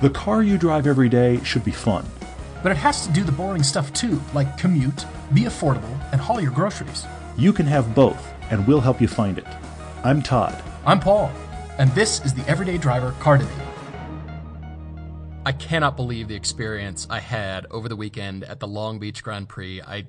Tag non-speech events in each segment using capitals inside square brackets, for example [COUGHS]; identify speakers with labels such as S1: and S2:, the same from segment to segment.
S1: The car you drive every day should be fun.
S2: But it has to do the boring stuff too, like commute, be affordable, and haul your groceries.
S1: You can have both, and we'll help you find it. I'm Todd.
S2: I'm Paul, and this is the Everyday Driver Car Debate.
S3: I cannot believe the experience I had over the weekend at the Long Beach Grand Prix. I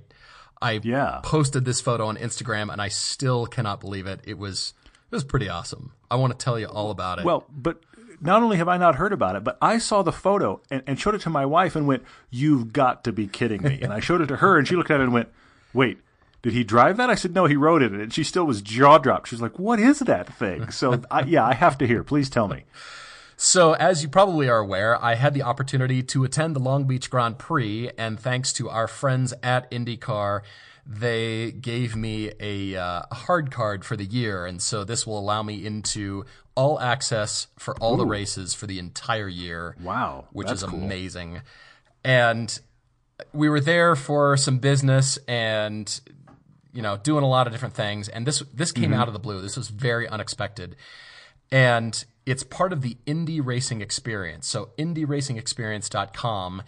S3: I
S1: Yeah.
S3: posted this photo on Instagram and I still cannot believe it. It was it was pretty awesome. I want to tell you all about it.
S1: Well, but not only have I not heard about it, but I saw the photo and, and showed it to my wife and went, You've got to be kidding me. And I showed it to her and she looked at it and went, Wait, did he drive that? I said, No, he rode it. And she still was jaw dropped. She's like, What is that thing? So, I, yeah, I have to hear. Please tell me.
S3: So, as you probably are aware, I had the opportunity to attend the Long Beach Grand Prix, and thanks to our friends at IndyCar, they gave me a uh, hard card for the year, and so this will allow me into all access for all the races for the entire year.
S1: Wow,
S3: which is
S1: cool.
S3: amazing. And we were there for some business and you know doing a lot of different things and this this came
S1: Mm-hmm.
S3: out of the blue this was very unexpected and it's part of the Indy racing experience so indyracingexperience.com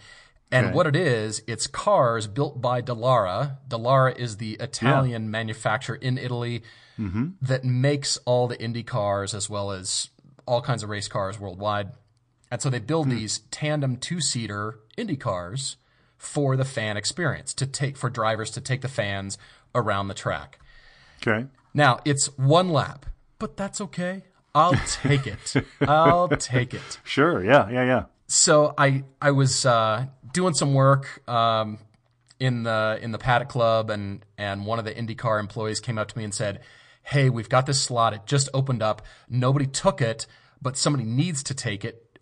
S3: and
S1: Okay.
S3: what it is it's cars built by Dallara Dallara is the Italian manufacturer in Italy
S1: Mm-hmm.
S3: that makes all the Indy cars as well as all kinds of race cars worldwide and so they build
S1: Hmm.
S3: these tandem two-seater Indy cars for the fan experience to take for drivers to take the fans around the track.
S1: Okay.
S3: Now, it's one lap, but that's okay. I'll [LAUGHS] take it. I'll take it.
S1: Sure. Yeah. Yeah. Yeah.
S3: So I I was uh, doing some work um, in the in the paddock club, and and one of the IndyCar employees came up to me and said, "Hey, we've got this slot. It just opened up. Nobody took it, but somebody needs to take it.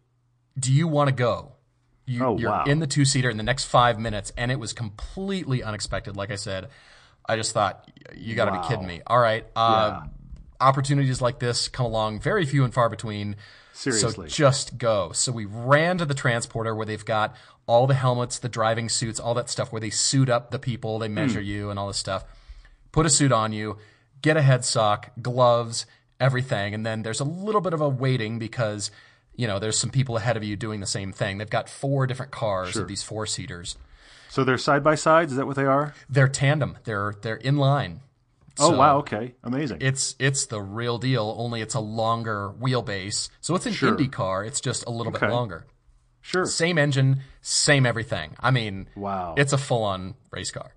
S3: Do you want to go?" You,
S1: Oh,
S3: you're
S1: wow.
S3: in the two seater in the next five minutes, and it was completely unexpected. Like I said, I just thought you got to
S1: Wow.
S3: be kidding me. All right, uh, opportunities like this come along very few and far between.
S1: Seriously.
S3: So just go. So we ran to the transporter where they've got all the helmets, the driving suits, all that stuff where they suit up the people, they measure hmm. you and all this stuff. Put a suit on you, get a head sock, gloves, everything. And then there's a little bit of a waiting because, you know, there's some people ahead of you doing the same thing. They've got four different cars of these four seaters.
S1: So they're side by sides. Is that what they are?
S3: They're tandem. They're they're in line.
S1: Oh, wow. Okay. Amazing.
S3: It's it's the real deal. Only it's a longer wheelbase, so it's an
S1: Sure.
S3: Indy car. It's just a little bit longer.
S1: sure.
S3: Same engine, same everything. I mean,
S1: Wow.
S3: it's a full on race car.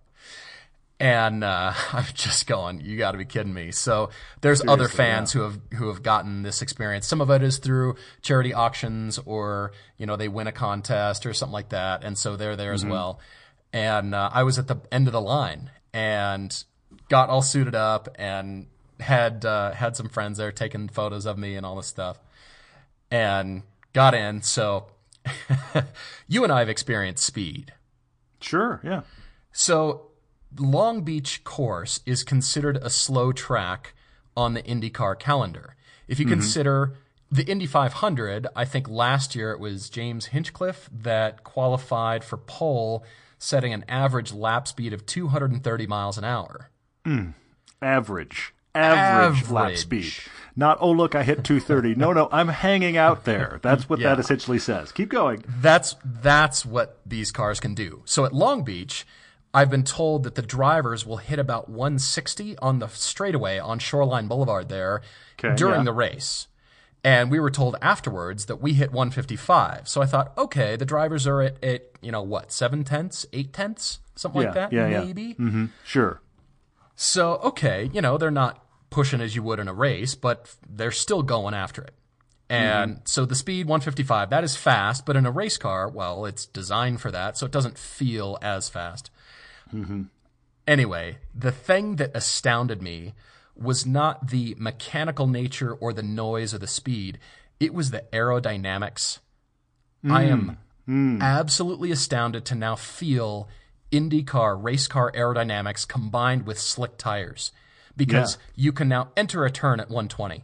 S3: And uh, [LAUGHS] I'm just going, you got to be kidding me. So there's other
S1: Seriously,
S3: fans who have who have gotten this experience. Some of it is through charity auctions, or you know they win a contest or something like that, and so they're there
S1: Mm-hmm.
S3: as well. And uh, I was at the end of the line and got all suited up and had uh, had some friends there taking photos of me and all this stuff, and got in. So [LAUGHS] you and I have experienced speed.
S1: Sure. Yeah.
S3: So, Long Beach course is considered a slow track on the IndyCar calendar. If you consider the Indy 500, I think last year it was James Hinchcliffe that qualified for pole, setting an average lap speed of 230 miles an hour. Mm.
S1: Average. Average, lap speed. Not, oh, look, I hit 230. no, no, I'm hanging out there. That's what that essentially says. Keep going.
S3: That's that's what these cars can do. So at Long Beach, I've been told that the drivers will hit about 160 on the straightaway on Shoreline Boulevard there
S1: Okay,
S3: during
S1: yeah.
S3: the race. And we were told afterwards that we hit 155. So I thought, okay, the drivers are at, at you know what, seven tenths, eight tenths, something
S1: Yeah,
S3: like that,
S1: yeah, yeah.
S3: maybe. Mm-hmm.
S1: Sure.
S3: So okay, you know they're not pushing as you would in a race, but they're still going after it. And mm-hmm. so the speed 155, that is fast, but in a race car, well, it's designed for that, so it doesn't feel as fast. Mm-hmm. Anyway, the thing that astounded me was not the mechanical nature or the noise or the speed, it was the aerodynamics. I am mm. Mm. absolutely astounded to now feel IndyCar race car aerodynamics combined with slick tires because you can now enter a turn at 120.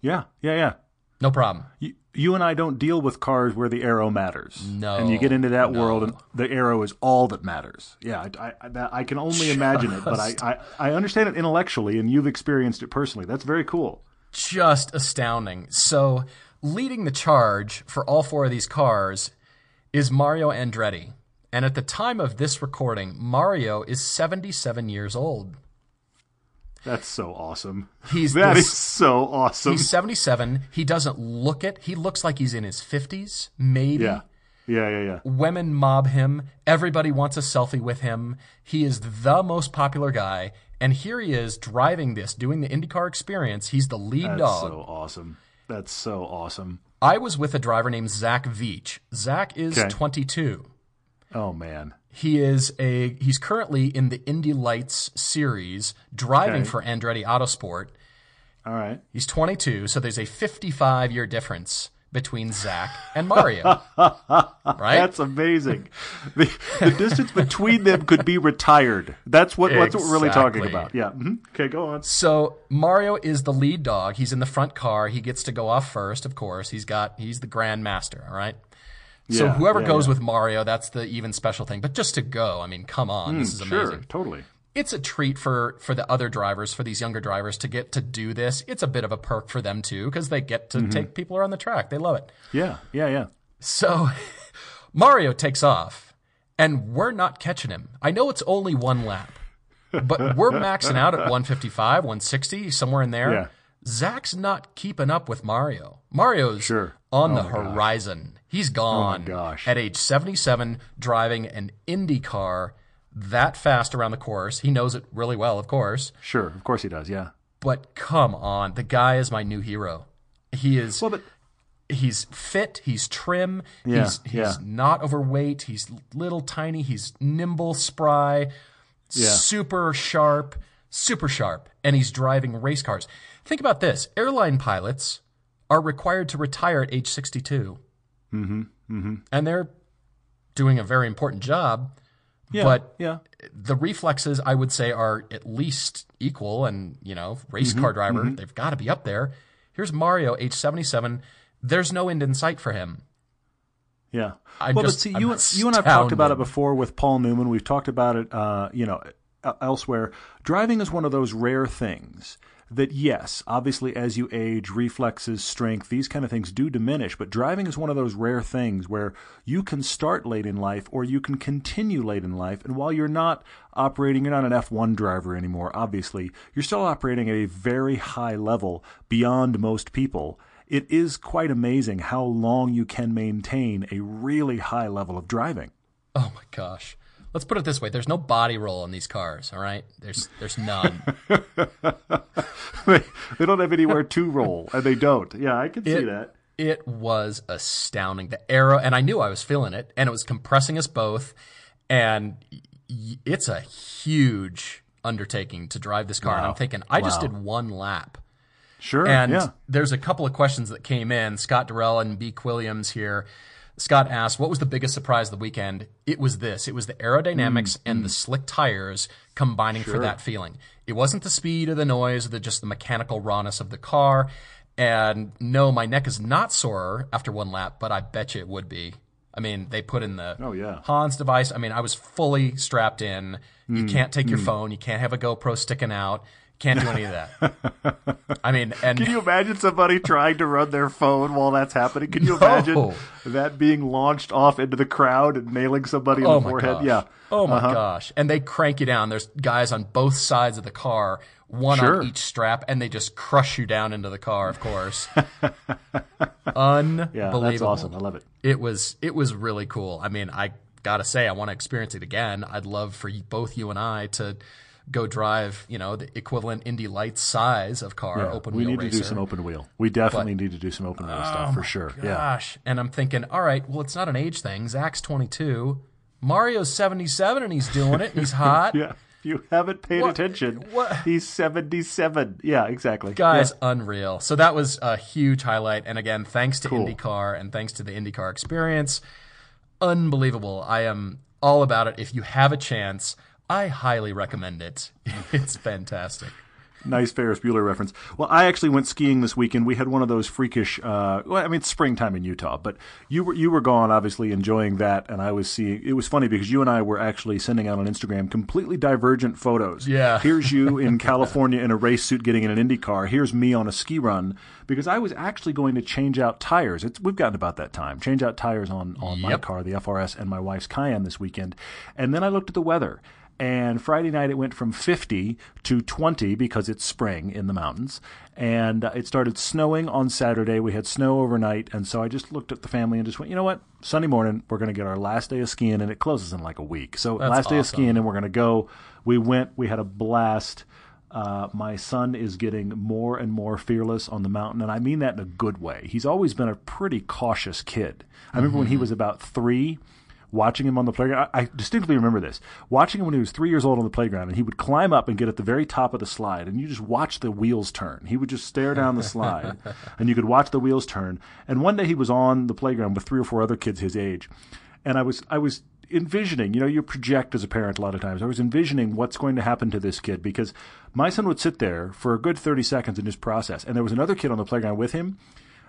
S1: Yeah. Yeah. Yeah.
S3: No problem.
S1: You, you and I don't deal with cars where the aero matters.
S3: No,
S1: And you get into that
S3: no.
S1: world, and the aero is all that matters. Yeah, I, I, that, I can only imagine it, but I, [LAUGHS] I, I understand it intellectually, and you've experienced it personally. That's very cool.
S3: just astounding. So leading the charge for all four of these cars is Mario Andretti. And at the time of this recording, Mario is 77 years old.
S1: That's so awesome.
S3: He's
S1: That
S3: this-
S1: is so awesome.
S3: He's 77. He doesn't look it. He looks like he's in his 50s, maybe.
S1: yeah. Yeah, yeah, yeah.
S3: Women mob him. Everybody wants a selfie with him. He is the most popular guy. And here he is driving this, doing the IndyCar experience. He's the lead
S1: That's
S3: dog.
S1: so awesome. That's so awesome.
S3: I was with a driver named Zach Veach. Zach is
S1: Okay.
S3: 22.
S1: Oh man.
S3: He is a he's currently in the Indy Lights series driving
S1: Okay.
S3: for Andretti Autosport.
S1: All right.
S3: He's 22, so there's a 55 year difference between Zach and Mario. [LAUGHS] right?
S1: That's amazing. the, the distance between them could be retired. That's what that's what we're really talking about. Yeah. mhm. Okay, go on.
S3: So Mario is the lead dog. He's in the front car. He gets to go off first, of course. He's got he's the grand master, all right? So
S1: Yeah,
S3: whoever
S1: yeah,
S3: goes
S1: yeah.
S3: with Mario, that's the even special thing. But just to go, I mean, come on, this is amazing.
S1: Sure, totally.
S3: It's a treat for for the other drivers, for these younger drivers to get to do this. It's a bit of a perk for them too because they get
S1: Mm-hmm.
S3: to take people around the track. They love it.
S1: Yeah, yeah, yeah.
S3: So [LAUGHS] Mario takes off, and we're not catching him. I know it's only one lap, but we're maxing out at [LAUGHS] 155, 160, somewhere in there.
S1: Yeah.
S3: Zach's not keeping up with Mario. Mario's
S1: Sure.
S3: on
S1: Oh
S3: the
S1: horizon. gosh.
S3: He's oh, gone
S1: gosh.
S3: at age 77, driving an Indy car that fast around the course. He knows it really well, of course.
S1: Sure, of course he does. Yeah.
S3: But come on, the guy is my new hero. He is
S1: Well, but
S3: he's fit, he's trim,
S1: Yeah,
S3: he's he's
S1: yeah.
S3: not overweight, he's little tiny, he's nimble, spry,
S1: Yeah.
S3: super sharp, super sharp, and he's driving race cars. Think about this. Airline pilots are required to retire at age 62. Mm-hmm. Mm-hmm. And they're doing a very important job,
S1: yeah,
S3: but
S1: yeah.
S3: the reflexes I would say are at least equal and, you know, race
S1: Mm-hmm,
S3: car driver, they've got to be up there. Here's Mario, age 77. There's no end in sight for him.
S1: Yeah.
S3: I'm
S1: well,
S3: just-
S1: but see,
S3: I'm
S1: you and you and I've talked about it before with Paul Newman. We've talked about it, uh, you know, elsewhere. Driving is one of those rare things that, yes, obviously, as you age, reflexes, strength, these kind of things do diminish. But driving is one of those rare things where you can start late in life or you can continue late in life. And while you're not operating, you're not an F1 driver anymore. Obviously, you're still operating at a very high level beyond most people it is quite amazing how long you can maintain a really high level of driving.
S3: Oh my gosh. Let's put it this way: there's no body roll in these cars. All right, there's there's none. [LAUGHS]
S1: they, they don't have anywhere to roll, and they don't. Yeah, I can see
S3: It-
S1: that.
S3: It was astounding. The aero, and I knew I was feeling it, and it was compressing us both. And it's a huge undertaking to drive this car. And I'm thinking, I just did one lap.
S1: Sure.
S3: And
S1: yeah.
S3: there's a couple of questions that came in. Scott Durrell and Beak Williams here. Scott asked, "What was the biggest surprise of the weekend?" It was this. It was the aerodynamics mm. and the mm. slick tires combining for that feeling. It wasn't the speed or the noise or the just the mechanical rawness of the car. And no, my neck is not sore after one lap, but I bet you it would be. I mean, they put in the
S1: Oh, yeah.
S3: Hans device. I mean, I was fully strapped in.
S1: Hmm.
S3: You mm. can't take your phone. You can't have a GoPro sticking out. Can't do any of that. I mean, [LAUGHS] and
S1: Can you imagine somebody trying to run their phone while that's happening? Can you
S3: No.
S1: imagine that being launched off into the crowd and nailing somebody in
S3: oh
S1: the forehead?
S3: gosh.
S1: Yeah.
S3: Oh my
S1: Uh-huh.
S3: gosh. And they crank you down. There's guys on both sides of the car, one
S1: Sure.
S3: on each strap, and they just crush you down into the car, of course. Unbelievable. [LAUGHS]
S1: Yeah, that's awesome. I love it.
S3: It was it was really cool. I mean, I gotta say, I want to experience it again. I'd love for you, both you and I to go drive, you know, the equivalent Indy Lights size of car,
S1: Yeah,
S3: open
S1: we need to do some open wheel. We definitely need to do some open wheel stuff for sure. Yeah.
S3: Gosh. And I'm thinking, all right, well, it's not an age thing. Zach's 22. Mario's 77 and he's doing it and he's [LAUGHS] hot.
S1: Yeah. If you haven't paid
S3: What-
S1: attention,
S3: what-
S1: he's 77. Yeah, exactly.
S3: Guys, unreal. So that was a huge highlight. And again, thanks to
S1: Cool.
S3: IndyCar and thanks to the IndyCar experience. Unbelievable. I am all about it. If you have a chance, I highly recommend it. [LAUGHS] It's fantastic.
S1: nice Ferris Bueller reference. Well, I actually went skiing this weekend. We had one of those freakish. Uh, well, I mean, it's springtime in Utah, but you were you were gone, obviously enjoying that, and I was seeing. It was funny because you and I were actually sending out on Instagram completely divergent photos.
S3: Yeah.
S1: Here's you [LAUGHS] in California in a race suit getting in an Indy car. Here's me on a ski run because I was actually going to change out tires. It's, we've gotten about that time. Change out tires on on my car, the FRS, and my wife's Cayenne this weekend, and then I looked at the weather. And Friday night it went from 50 to 20 because it's spring in the mountains. And uh, it started snowing on Saturday. We had snow overnight. And so I just looked at the family and just went, you know what? Sunday morning, we're going to get our last day of skiing, and it closes in like a week. So
S3: That's
S1: last day of skiing, and we're going to go. We went, we had a blast. Uh, my son is getting more and more fearless on the mountain, and I mean that in a good way. He's always been a pretty cautious kid. I remember when he was about three, watching him on the playground. I, I distinctly remember this. Watching him when he was three years old on the playground, and he would climb up and get at the very top of the slide, and you just watch the wheels turn. He would just stare down the [LAUGHS] slide, and you could watch the wheels turn. And one day he was on the playground with three or four other kids his age, and I was I was envisioning, you know, you project as a parent a lot of times. I was envisioning what's going to happen to this kid because my son would sit there for a good 30 seconds and just process. And there was another kid on the playground with him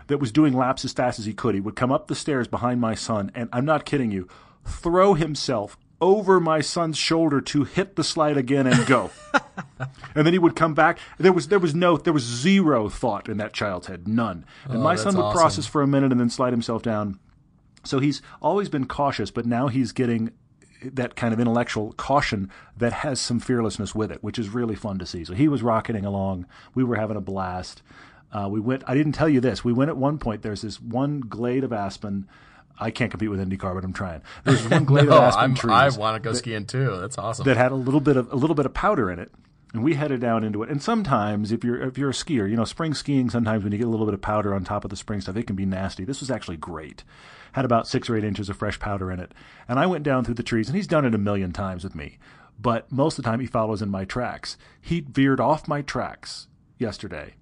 S1: that was doing laps as fast as he could. He would come up the stairs behind my son, and I'm not kidding you, throw himself over my son's shoulder to hit the slide again and go. [LAUGHS] and then he would come back. There was there was no there was zero thought in that child's head, none. And my son would
S3: awesome.
S1: process for a minute and then slide himself down. So he's always been cautious, but now he's getting that kind of intellectual caution that has some fearlessness with it, which is really fun to see. So he was rocketing along. We were having a blast. Uh, we went. I didn't tell you this. We went at one point. There's this one glade of aspen. I can't compete with IndyCar, but I'm trying. There's one glade [LAUGHS]
S3: No,
S1: of aspen
S3: I'm,
S1: trees
S3: I want to go skiing too. That's awesome.
S1: that had a little bit of a little bit of powder in it. And we headed down into it. And sometimes, if you're if you're a skier, you know, spring skiing. Sometimes when you get a little bit of powder on top of the spring stuff, it can be nasty. This was actually great. Had about six or eight inches of fresh powder in it. And I went down through the trees, and he's done it a million times with me. But most of the time, he follows in my tracks. He veered off my tracks yesterday.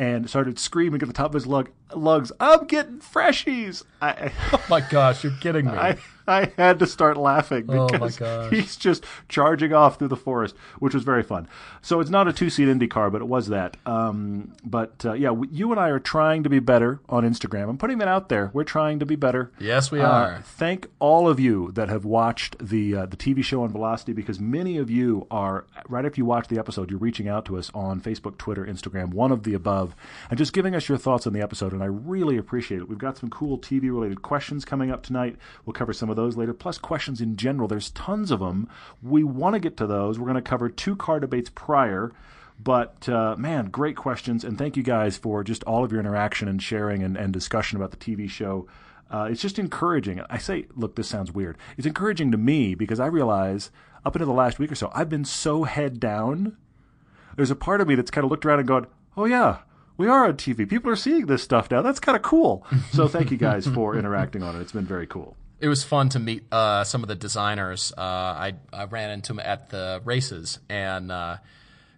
S1: And started screaming at the top of his lug, lugs, I'm getting freshies. I,
S3: oh my gosh, you're kidding me.
S1: I, I had to start laughing
S3: Oh,
S1: because
S3: gosh.
S1: he's just charging off through the forest, which was very fun. So it's not a two-seat Indy car, but it was that. Um, but uh, yeah, you and I are trying to be better on Instagram. I'm putting that out there. We're trying to be better.
S3: yes, we
S1: Uh,
S3: are.
S1: thank all of you that have watched the uh, the TV show on Velocity because many of you are right after you watch the episode, you're reaching out to us on Facebook, Twitter, Instagram, one of the above, and just giving us your thoughts on the episode. And I really appreciate it. We've got some cool TV related questions coming up tonight. We'll cover some of those later, plus questions in general. There's tons of them. We want to get to those. We're going to cover two car debates prior. But uh, man, great questions, and thank you guys for just all of your interaction and sharing and, and discussion about the TV show. Uh, it's just encouraging. I say, look, this sounds weird. It's encouraging to me because I realize up until the last week or so, I've been so head down. There's a part of me that's kind of looked around and gone, oh, yeah, we are on TV. People are seeing this stuff now. That's kind of cool. [LAUGHS] So thank you guys for interacting on it. It's been very cool.
S3: It was fun to meet uh, some of the designers. Uh, I, I ran into them at the races, and uh,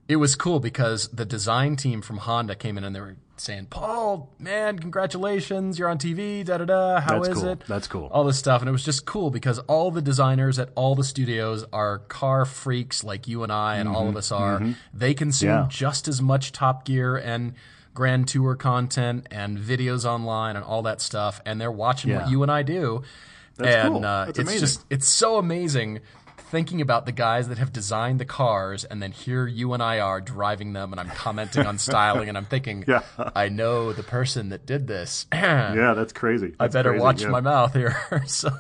S3: it was cool because the design team from Honda came in and they were saying, "Paul, man, congratulations, you're on TV, da da da. How is
S1: That's cool.
S3: it?
S1: That's cool.
S3: All this stuff, and it was just cool because all the designers at all the studios are car freaks like you and I, and all of us are. They consume
S1: Mm-hmm. Yeah.
S3: just as much Top Gear and Grand Tour content and videos online and all that stuff, and they're watching
S1: Yeah.
S3: what you and I do.
S1: That's
S3: and
S1: cool.
S3: uh,
S1: That's
S3: it's
S1: amazing.
S3: just it's so amazing thinking about the guys that have designed the cars and then here you and I are driving them and I'm commenting on [LAUGHS] styling and I'm thinking
S1: Yeah.
S3: I know the person that did this. [CLEARS THROAT]
S1: Yeah, that's crazy.
S3: I better
S1: crazy.
S3: watch
S1: Yeah. Mm-hmm.
S3: my mouth here. [LAUGHS] so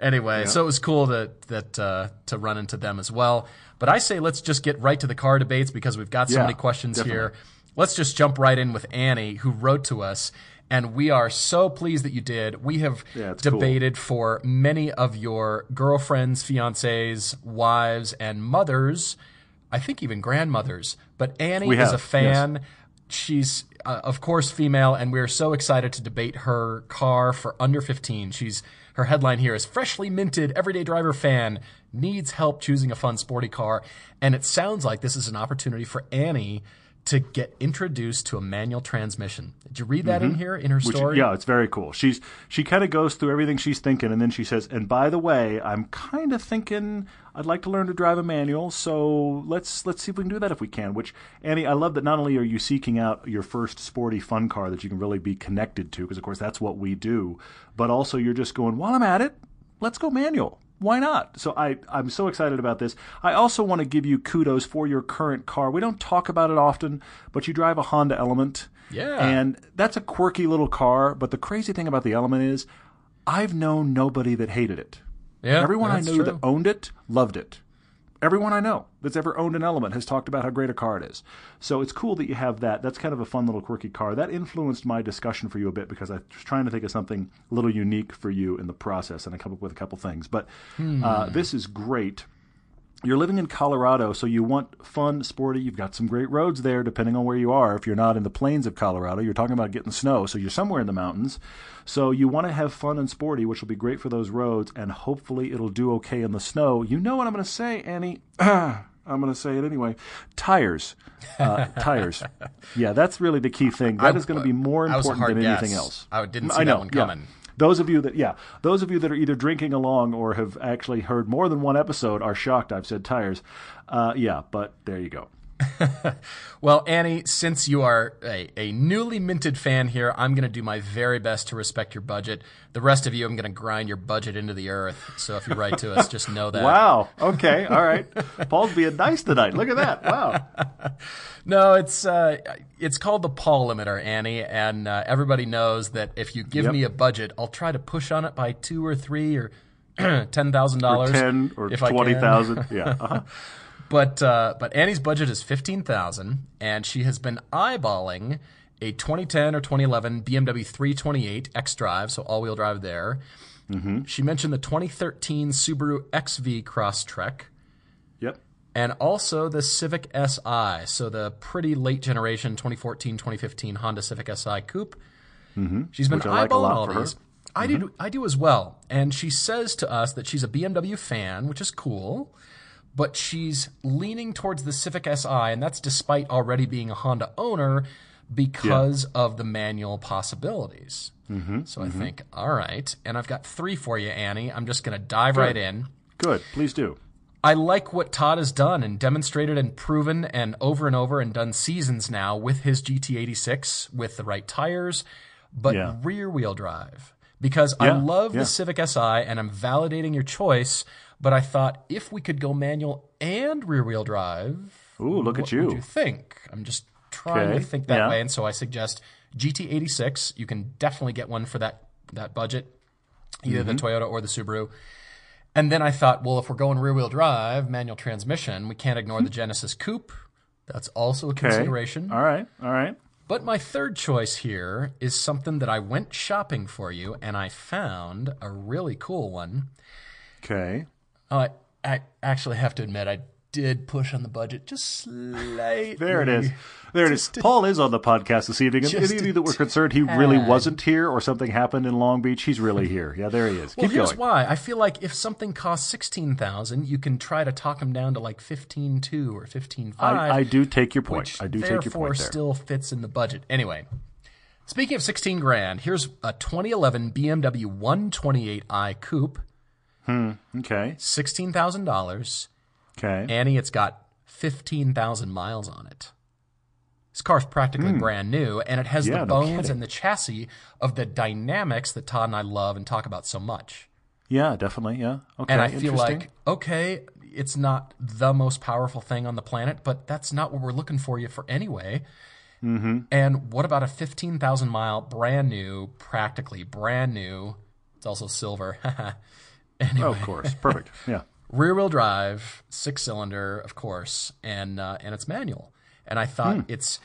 S3: anyway, so it was cool to that uh, to run into them as well. But I say let's just get right to the car debates because we've got so
S1: Yeah,
S3: many questions
S1: definitely.
S3: here. Let's just jump right in with Annie, who wrote to us, and we are so pleased that you did. We have
S1: Yeah, it's cool.
S3: debated for many of your girlfriends, fiancées, wives, and mothers. I think even grandmothers. But Annie
S1: We
S3: is
S1: have,
S3: a fan. She's, uh, of course, female, and we're so excited to debate her car for under 15. She's her headline here is freshly minted everyday driver fan needs help choosing a fun sporty car, and it sounds like this is an opportunity for Annie to get introduced to a manual transmission. Did you read that in here in her
S1: Mm-hmm. Which-
S3: story?
S1: yeah, it's very cool. She's she kind of goes through everything she's thinking, and then she says, "And by the way, I'm kind of thinking I'd like to learn to drive a manual. So let's let's see if we can do that if we can." Which Annie, I love that not only are you seeking out your first sporty fun car that you can really be connected to, because of course that's what we do, but also you're just going while I'm at it, let's go manual. Why not? So I, I'm so excited about this. I also want to give you kudos for your current car. We don't talk about it often, but you drive a Honda Element.
S3: Yeah.
S1: And that's a quirky little car, but the crazy thing about the Element is I've known nobody that hated it.
S3: Yeah,
S1: Everyone I knew
S3: true.
S1: that owned it loved it. Everyone I know that's ever owned an Element has talked about how great a car it is. So it's cool that you have that. That's kind of a fun little quirky car. That influenced my discussion for you a bit because I was trying to think of something a little unique for you in the process, and I come up with a couple things. But uh, this is great you're living in Colorado, so you want fun, sporty. You've got some great roads there, depending on where you are. If you're not in the plains of Colorado, you're talking about getting snow, so you're somewhere in the mountains. So you want to have fun and sporty, which will be great for those roads, and hopefully it'll do okay in the snow. You know what I'm going to say, Annie? [CLEARS THROAT] I'm going to say it anyway. Tires. Uh, [LAUGHS] tires. Yeah, that's really the key thing. That
S3: I-
S1: is going to be more
S3: that
S1: important than anything else.
S3: I didn't
S1: I
S3: see that
S1: know,
S3: one
S1: yeah. Those of you that, yeah, those of you that are either drinking along or have actually heard more than one episode are shocked I've said tires. Uh, yeah, but there you go. [LAUGHS]
S3: Well, Annie, since you are a, a newly minted fan here, I'm going to do my very best to respect your budget. The rest of you, I'm going to grind your budget into the earth. So if you write to us, just know that.
S1: Wow. [LAUGHS] Okay. All right. Paul's being nice tonight. Look at that. Wow. [LAUGHS]
S3: No, it's uh, it's called the Paul limiter, Annie, and uh, everybody knows that if you give
S1: Yep.
S3: me a budget, I'll try to push on it by two or three or [CLEARS THROAT] ten thousand dollars,
S1: Ten or
S3: if
S1: twenty thousand. Yeah. Uh-huh.
S3: But uh, but Annie's budget is fifteen thousand, and she has been eyeballing a 2010 or 2011 BMW 328 X Drive, so all-wheel drive there.
S1: Mm-hmm.
S3: She mentioned the 2013 Subaru XV Crosstrek,
S1: Yep.
S3: and also the Civic Si, so the pretty late generation 2014 2015 Honda Civic Si Coupe. She's been
S1: Mm-hmm. Which like
S3: eyeballing
S1: lot
S3: all
S1: for her. Mm-hmm.
S3: these. I do, I do as well. And she says to us that she's a BMW fan, which is cool, but she's leaning towards the Civic Si, and that's despite already being a Honda owner because of the manual possibilities. Mm-hmm, so I think, all right. And I've got three for you, Annie. I'm just going to dive right in.
S1: Good. Please do.
S3: I like what Todd has done and demonstrated and proven and over and over and done seasons now with his GT86 with the right tires, but
S1: Yeah.
S3: rear wheel drive. Because I love
S1: yeah.
S3: the Civic Si and I'm validating your choice, but I thought if we could go manual and rear wheel drive,
S1: Ooh, look at you.
S3: you think? I'm just trying to think that
S1: yeah.
S3: way, and so I suggest GT86. You can definitely get one for that that budget, either
S1: Mm-hmm.
S3: the Toyota or the Subaru. And then I thought, well, if we're going rear wheel drive, manual transmission, we can't ignore the Genesis Coupe. That's also a
S1: Okay.
S3: consideration.
S1: All right. All right.
S3: But my third choice here is something that I went shopping for you and I found a really cool one.
S1: Okay.
S3: Uh, I actually have to admit, I did push on the budget just slightly. [LAUGHS]
S1: There it is. There it is. Paul is on the podcast this evening. And any of you that were concerned he really wasn't here or something happened in Long Beach, he's really here. Yeah, there he is.
S3: Well,
S1: Keep
S3: here's
S1: going.
S3: why. I feel like if something costs sixteen thousand, you can try to talk him down to like fifteen two or fifteen five.
S1: I, I do take your point. I do take your point there.
S3: still fits in the budget. Anyway, speaking of sixteen grand, here's a 2011 BMW 128i Coupe,
S1: okay.
S3: sixteen thousand dollars.
S1: Okay.
S3: Annie, it's got 15,000 miles on it. This car's practically brand new, and it has
S1: Hmm. Yeah,
S3: the bones
S1: kidding.
S3: and the chassis of the dynamics that Todd and I love and talk about so much.
S1: yeah, definitely. Yeah. Okay.
S3: And I feel like, okay, it's not the most powerful thing on the planet, but that's not what we're looking for you for anyway. Mm-hmm. And what about a 15,000 mile brand new, practically brand new, it's also silver. [LAUGHS] anyway.
S1: Oh, of course. Perfect. [LAUGHS] Yeah.
S3: rear wheel drive, six cylinder, of course, and uh, and it's manual. And I thought
S1: Hmm.
S3: it's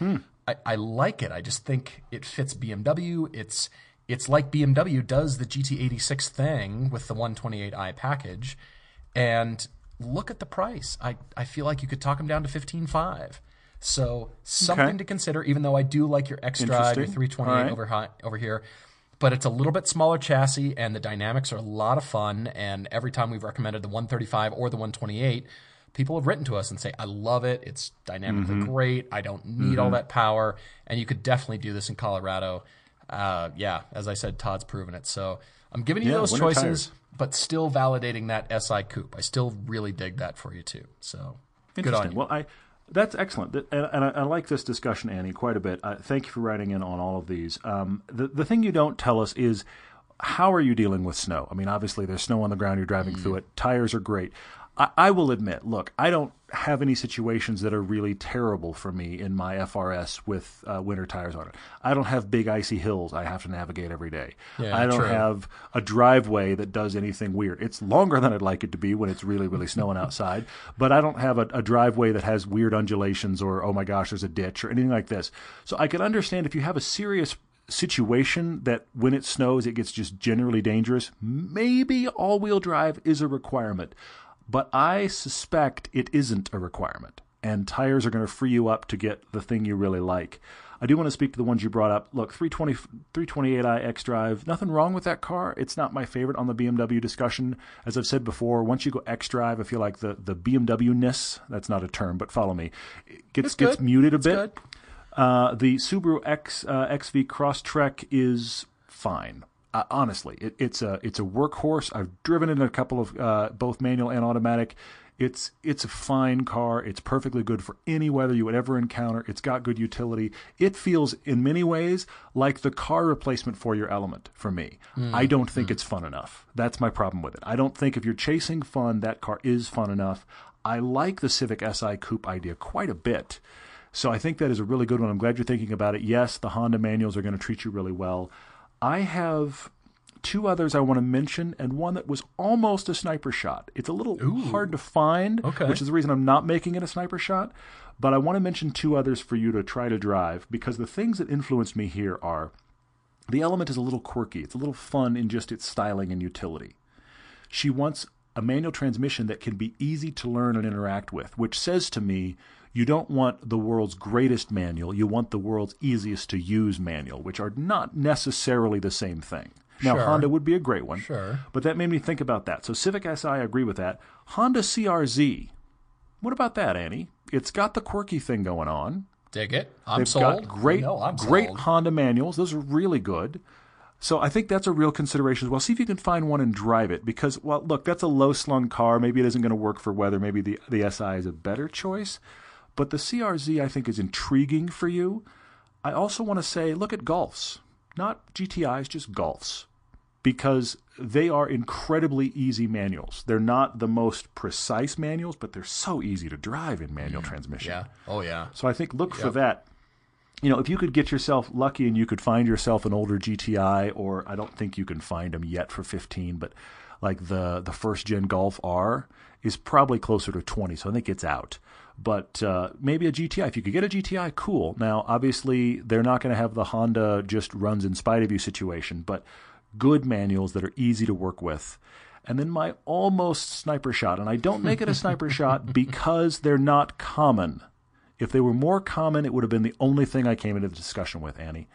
S3: I, I like it. I just think it fits BMW. It's it's like BMW does the GT86 thing with the 128i package, and look at the price. I, I feel like you could talk them down to 15.5. So something
S1: Okay.
S3: to consider. Even though I do like your X Drive, your
S1: Interesting.
S3: 328
S1: All right.
S3: over over here, but it's a little bit smaller chassis, and the dynamics are a lot of fun. And every time we've recommended the 135 or the 128, people have written to us and say, I love it. It's dynamically great. I don't need all that power. And you could definitely do this in Colorado. Uh, yeah, as I said, Todd's proven it. So I'm giving you
S1: Yeah,
S3: those choices,
S1: tires.
S3: but still validating that SI coupe. I still really dig that for you too. So good on you.
S1: Well, I that's excellent, and, and I, I like this discussion, Annie, quite a bit. Uh, thank you for writing in on all of these. Um, the the thing you don't tell us is how are you dealing with snow? I mean, obviously there's snow on the ground. You're driving through it. Tires are great. I, I will admit, look, I don't have any situations that are really terrible for me in my FRS with uh, winter tires on it. I don't have big icy hills I have to navigate every day.
S3: Yeah,
S1: I don't
S3: true.
S1: have a driveway that does anything weird. It's longer than I'd like it to be when it's really, really snowing outside, [LAUGHS] but I don't have a, a driveway that has weird undulations or, oh my gosh, there's a ditch or anything like this. So I can understand if you have a serious situation that when it snows, it gets just generally dangerous, maybe all wheel drive is a requirement. But I suspect it isn't a requirement, and tires are going to free you up to get the thing you really like. I do want to speak to the ones you brought up. Look, 320, 328i X Drive, nothing wrong with that car. It's not my favorite on the BMW discussion. As I've said before, once you go X Drive, I feel like the, the BMW ness, that's not a term, but follow me, it gets,
S3: It's
S1: gets
S3: good.
S1: muted a
S3: It's
S1: bit. Uh, the Subaru X uh, XV Crosstrek is fine. Uh, honestly, it, it's a it's a workhorse. I've driven it in a couple of uh, both manual and automatic. It's it's a fine car. It's perfectly good for any weather you would ever encounter. It's got good utility. It feels in many ways like the car replacement for your Element for me. I don't think it's fun enough. That's my problem with it. I don't think if you're chasing fun, that car is fun enough. I like the Civic Si Coupe idea quite a bit. So I think that is a really good one. I'm glad you're thinking about it. Yes, the Honda manuals are going to treat you really well. I have two others I want to mention, and one that was almost a sniper shot. It's a little hard to find,
S3: Okay.
S1: which is the reason I'm not making it a sniper shot. But I want to mention two others for you to try to drive because the things that influenced me here are the element is a little quirky. It's a little fun in just its styling and utility. She wants a manual transmission that can be easy to learn and interact with, which says to me, you don't want the world's greatest manual, you want the world's easiest to use manual, which are not necessarily the same thing. Now,
S3: Sure.
S1: Honda would be a great one.
S3: Sure.
S1: But that made me think about that. So, Civic Si, I agree with that. Honda CRZ, what about that, Annie? It's got the quirky thing going on.
S3: Dig it. I'm
S1: They've
S3: sold.
S1: got great,
S3: No, I'm
S1: great
S3: sold.
S1: Honda manuals. Those are really good. So I think that's a real consideration as well. See if you can find one and drive it because, well, look, that's a low slung car. Maybe it isn't going to work for weather. Maybe the the SI is a better choice. But the CRZ I think is intriguing for you. I also want to say, look at Golfs, not GTIs, just Golfs, because they are incredibly easy manuals. They're not the most precise manuals, but they're so easy to drive in manual transmission.
S3: Yeah. Oh yeah.
S1: So I think look for that. You know, if you could get yourself lucky and you could find yourself an older GTI, or I don't think you can find them yet for 15, but like the the first gen Golf R is probably closer to 20, so I think it's out. But uh, maybe a GTI. If you could get a GTI, cool. Now, obviously, they're not going to have the Honda just runs in spite of you situation, but good manuals that are easy to work with. And then my almost sniper shot, and I don't make it a sniper [LAUGHS] shot because they're not common. If they were more common, it would have been the only thing I came into the discussion with, Annie.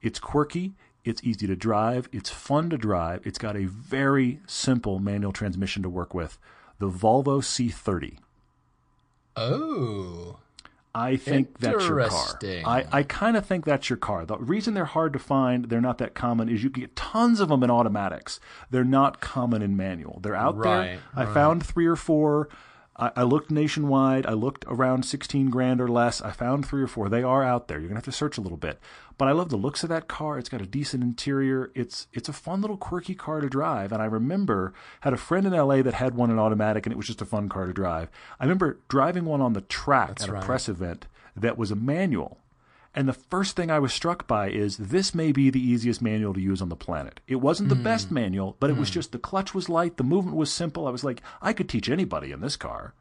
S1: It's quirky, it's easy to drive, it's fun to drive, it's got a very simple manual transmission to work with. The Volvo C30.
S3: Oh.
S1: I think that's your car. I, I kind of think that's your car. The reason they're hard to find, they're not that common, is you can get tons of them in automatics. They're not common in manual. They're out there.
S3: Right,
S1: I found three or four. I, I looked nationwide. I looked around 16 grand or less. I found three or four. They are out there. You're going to have to search a little bit. But I love the looks of that car. It's got a decent interior. It's it's a fun little quirky car to drive. And I remember had a friend in LA that had one in automatic and it was just a fun car to drive. I remember driving one on the track at a press event that was a manual. And the first thing I was struck by is this may be the easiest manual to use on the planet. It wasn't the
S3: Hmm.
S1: best manual, but it was just the clutch was light, the movement was simple. I was like, I could teach anybody in this car.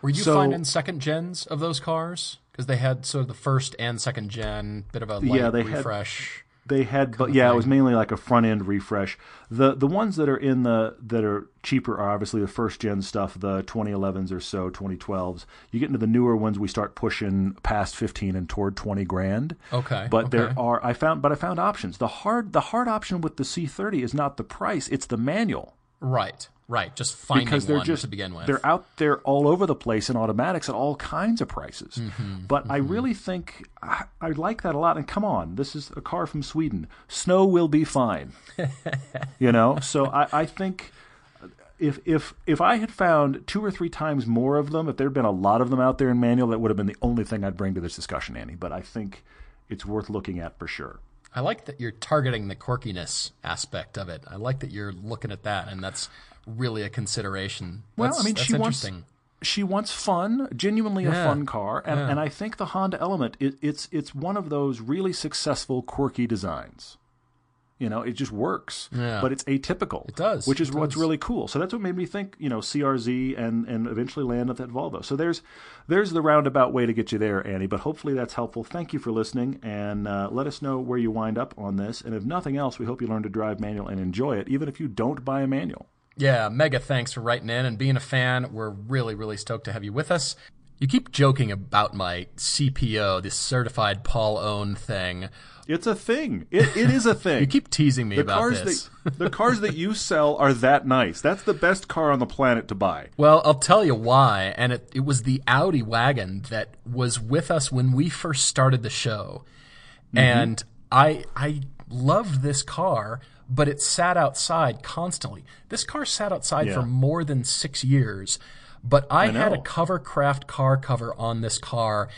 S3: Were you
S1: So-
S3: finding second gens of those cars? Because they had sort of the first and second gen, bit of a light
S1: Yeah, they had-
S3: refresh.
S1: They had, but yeah, it was mainly like a front end refresh. The the ones that are in the that are cheaper are obviously the first gen stuff, the 2011s or so, 2012s. You get into the newer ones, we start pushing past 15 and toward 20 grand.
S3: Okay,
S1: but there are I found, but I found options. The hard the hard option with the C30 is not the price; it's the manual.
S3: Right. Right, just finding
S1: because they're
S3: one
S1: just
S3: to begin with.
S1: they're out there all over the place in automatics at all kinds of prices.
S3: Mm-hmm,
S1: but I really think I, I like that a lot. And come on, this is a car from Sweden. Snow will be fine. [LAUGHS] you know, so I, I think if if if I had found two or three times more of them, if there had been a lot of them out there in manual, that would have been the only thing I'd bring to this discussion, Annie. But I think it's worth looking at for sure.
S3: I like that you're targeting the quirkiness aspect of it. I like that you're looking at that, and that's really a consideration.
S1: Well, I mean, she wants she wants fun, genuinely a fun car, and,
S3: Yeah.
S1: and I think the Honda Element it, it's it's one of those really successful quirky designs. You know, it just works,
S3: Yeah.
S1: but it's atypical. It
S3: does,
S1: which is
S3: it
S1: what's really cool. So that's what made me think, you know, CRZ and and eventually land at that Volvo. So there's there's the roundabout way to get you there, Annie. But hopefully that's helpful. Thank you for listening, and uh, let us know where you wind up on this. And if nothing else, we hope you learn to drive manual and enjoy it, even if you don't buy a manual.
S3: Yeah, mega thanks for writing in and being a fan. We're really, really stoked to have you with us. You keep joking about my CPO, this certified Paul own thing.
S1: It's a thing. It, it is a [LAUGHS] thing.
S3: You keep teasing me
S1: the
S3: about
S1: cars
S3: this.
S1: that the cars that you sell are that nice. That's the best car on the planet to buy. [LAUGHS]
S3: Well, I'll tell you why. And it, it was the Audi wagon that was with us when we first started the show. Mm-hmm. And I I loved this car, but it sat outside constantly. This car sat outside
S1: Yeah.
S3: for more than six years. But I, had a
S1: know.
S3: Covercraft car cover on this car,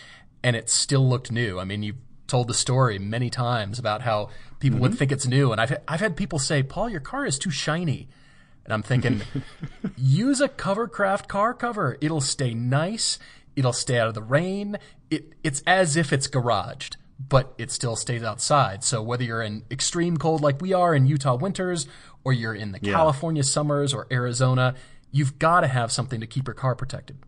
S3: and it still looked new. I mean, you've told the story many times about how people would mm-hmm. think it's new, and I've I've had people say, "Paul, your car is too shiny." And I'm thinking, [LAUGHS] use a Covercraft car cover. It'll stay nice. It'll stay out of the rain. It, it's as if it's garaged, but it still stays outside. So whether you're in extreme cold like we are in Utah winters, or you're in the California summers or Arizona, you've got to have something to keep your car protected.